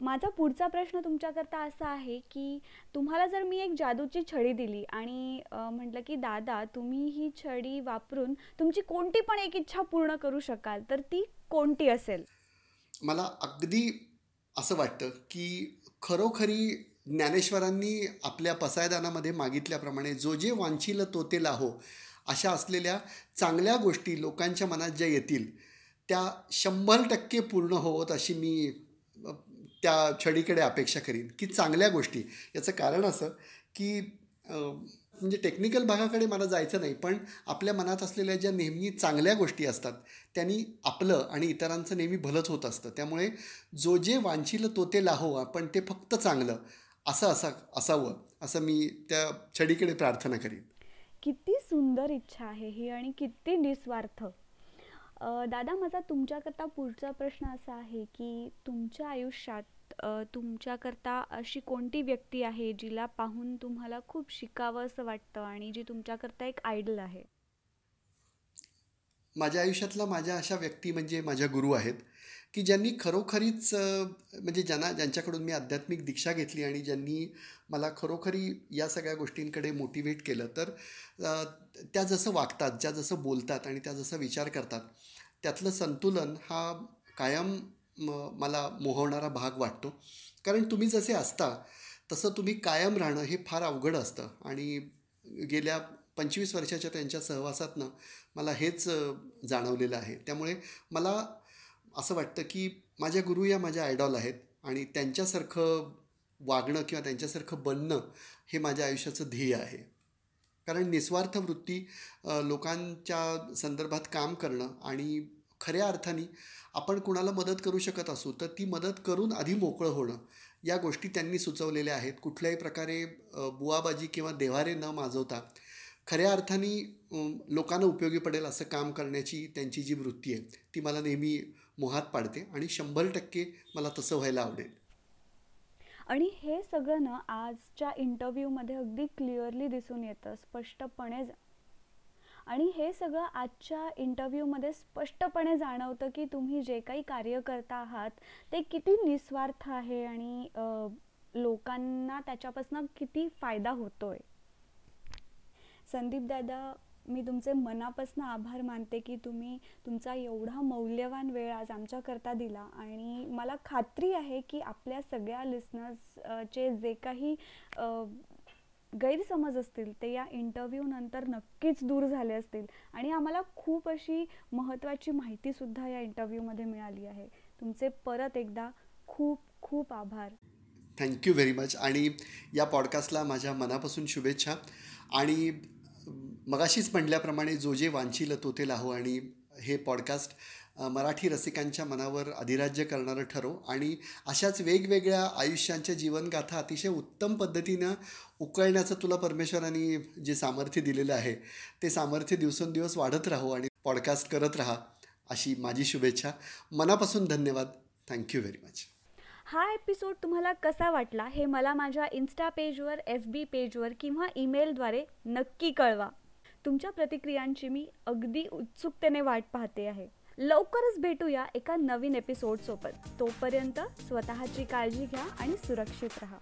माझा पुढचा प्रश्न तुमच्याकरता असा आहे की तुम्हाला जर मी एक जादूची छडी दिली आणि म्हटलं की दादा तुम्ही ही छडी वापरून तुमची कोणती पण एक इच्छा पूर्ण करू शकाल तर ती कोणती असेल? मला अगदी असं वाटतं की खरोखरी ज्ञानेश्वरांनी आपल्या पसायदानामध्ये मागितल्याप्रमाणे जो जे वांछील तो ते लाहो अशा असलेल्या चांगल्या गोष्टी लोकांच्या मनात ज्या येतील त्या शंभर टक्के पूर्ण होत अशी मी त्या छडीकडे अपेक्षा करीन की चांगल्या गोष्टी. याचं कारण असं की म्हणजे टेक्निकल भागाकडे मला जायचं नाही पण आपल्या मनात असलेल्या ज्या नेहमी चांगल्या गोष्टी असतात त्यांनी आपलं आणि इतरांचं नेहमी भलंच होत असतं. त्यामुळे जो जे वांछिलं तो ते लाहो पण ते फक्त चांगलं असं असा असावं असं मी त्या छडीकडे प्रार्थना करीन. किती सुंदर इच्छा आहे ही आणि किती निस्वार्थ. दादा माझा तुमच्याकरता पुढचा प्रश्न असा आहे की तुमच्या आयुष्यात तुमच्याकरता अशी कोणती व्यक्ती आहे जिला पाहून तुम्हाला खूप शिकावं असं वाटतं आणि जी तुमच्याकरता एक आयडल आहे? माझ्या आयुष्यातला माझ्या अशा व्यक्ती म्हणजे माझ्या गुरु आहेत की ज्यांनी खरोखरीच म्हणजे ज्यांना ज्यांच्याकडून मी आध्यात्मिक दीक्षा घेतली आणि ज्यांनी मला खरोखरी या सगळ्या गोष्टींकडे मोटिवेट केलं तर त्या जसं वागतात ज्या जसं बोलतात आणि त्या जसं विचार करतात त्यातलं संतुलन हा कायम मला मोहवणारा भाग वाटतो. कारण तुम्ही जसे असता तसं तुम्ही कायम राहणं हे फार अवघड असतं आणि गेल्या पंचवीस वर्षाच्या त्यांच्या सहवासातनं मला हेच जाणवलेलं आहे. त्यामुळे मला असं वाटतं की माझ्या गुरु या माझ्या आयडॉल आहेत आणि त्यांच्यासारखं वागणं किंवा त्यांच्यासारखं बनणं हे माझ्या आयुष्याचं ध्येय आहे. कारण निस्वार्थ वृत्ती लोकांच्या संदर्भात काम करणं आणि खऱ्या अर्थाने आपण कुणाला मदत करू शकत असू तर ती मदत करून आधी मोकळं होणं या गोष्टी त्यांनी सुचवलेल्या आहेत. कुठल्याही प्रकारे बुवाबाजी किंवा देवारे न माजवता खऱ्या अर्थाने लोकांना उपयोगी पडेल असं काम करण्याची त्यांची जी वृत्ती आहे ती मला नेहमी मोहात पाडते आणि शंभर टक्के मला तसं व्हायला आवडेल. आणि हे सगळं ना आजच्या इंटरव्ह्यूमध्ये अगदी क्लिअरली दिसून येतं स्पष्टपणे आणि हे सगळं आजच्या इंटरव्ह्यूमध्ये स्पष्टपणे जाणवतं की तुम्ही जे काही कार्य करता आहात ते किती निस्वार्थ आहे आणि लोकांना त्याच्यापासून किती फायदा होतोय. संदीप दादा मी तुमचे मनापासून आभार मानते की तुम्ही तुमचा एवढा मौल्यवान वेळ आज आमच्याकरता दिला आणि मला खात्री आहे की आपल्या सगळ्या लिस्नर्सचे जे काही गैरसमज असतील ते या इंटरव्ह्यू नंतर नक्कीच दूर झाले असतील आणि आम्हाला खूप अशी महत्त्वाची माहितीसुद्धा या इंटरव्ह्यूमध्ये मिळाली आहे. तुमचे परत एकदा खूप खूप आभार. थँक्यू व्हेरी मच आणि या पॉडकास्टला माझ्या मनापासून शुभेच्छा. आणि मगाशीच म्हटल्याप्रमाणे जो जे वांछील तो ते लाहो आणि हे पॉडकास्ट मराठी रसिकांच्या मनावर अधिराज्य करणारं ठरो आणि अशाच वेगवेगळ्या आयुष्यांच्या जीवनगाथा अतिशय उत्तम पद्धतीनं उकळण्याचं तुला परमेश्वरांनी जे सामर्थ्य दिलेलं आहे ते सामर्थ्य दिवसेंदिवस वाढत राहो आणि पॉडकास्ट करत राहा अशी माझी शुभेच्छा. मनापासून धन्यवाद. थँक्यू व्हेरी मच हा एपिसोड तुम्हाला कसा वाटला हे मला माझ्या इन्स्टा पेजवर एफ बी पेजवर किंवा ईमेलद्वारे नक्की कळवा. तुमच्या प्रतिक्रियांची मी अगदी उत्सुकतेने वाट पाहते आहे. लवकरच भेटूया एका नवीन एपिसोडसोबत तोपर्यंत स्वतःची काळजी घ्या आणि सुरक्षित राहा.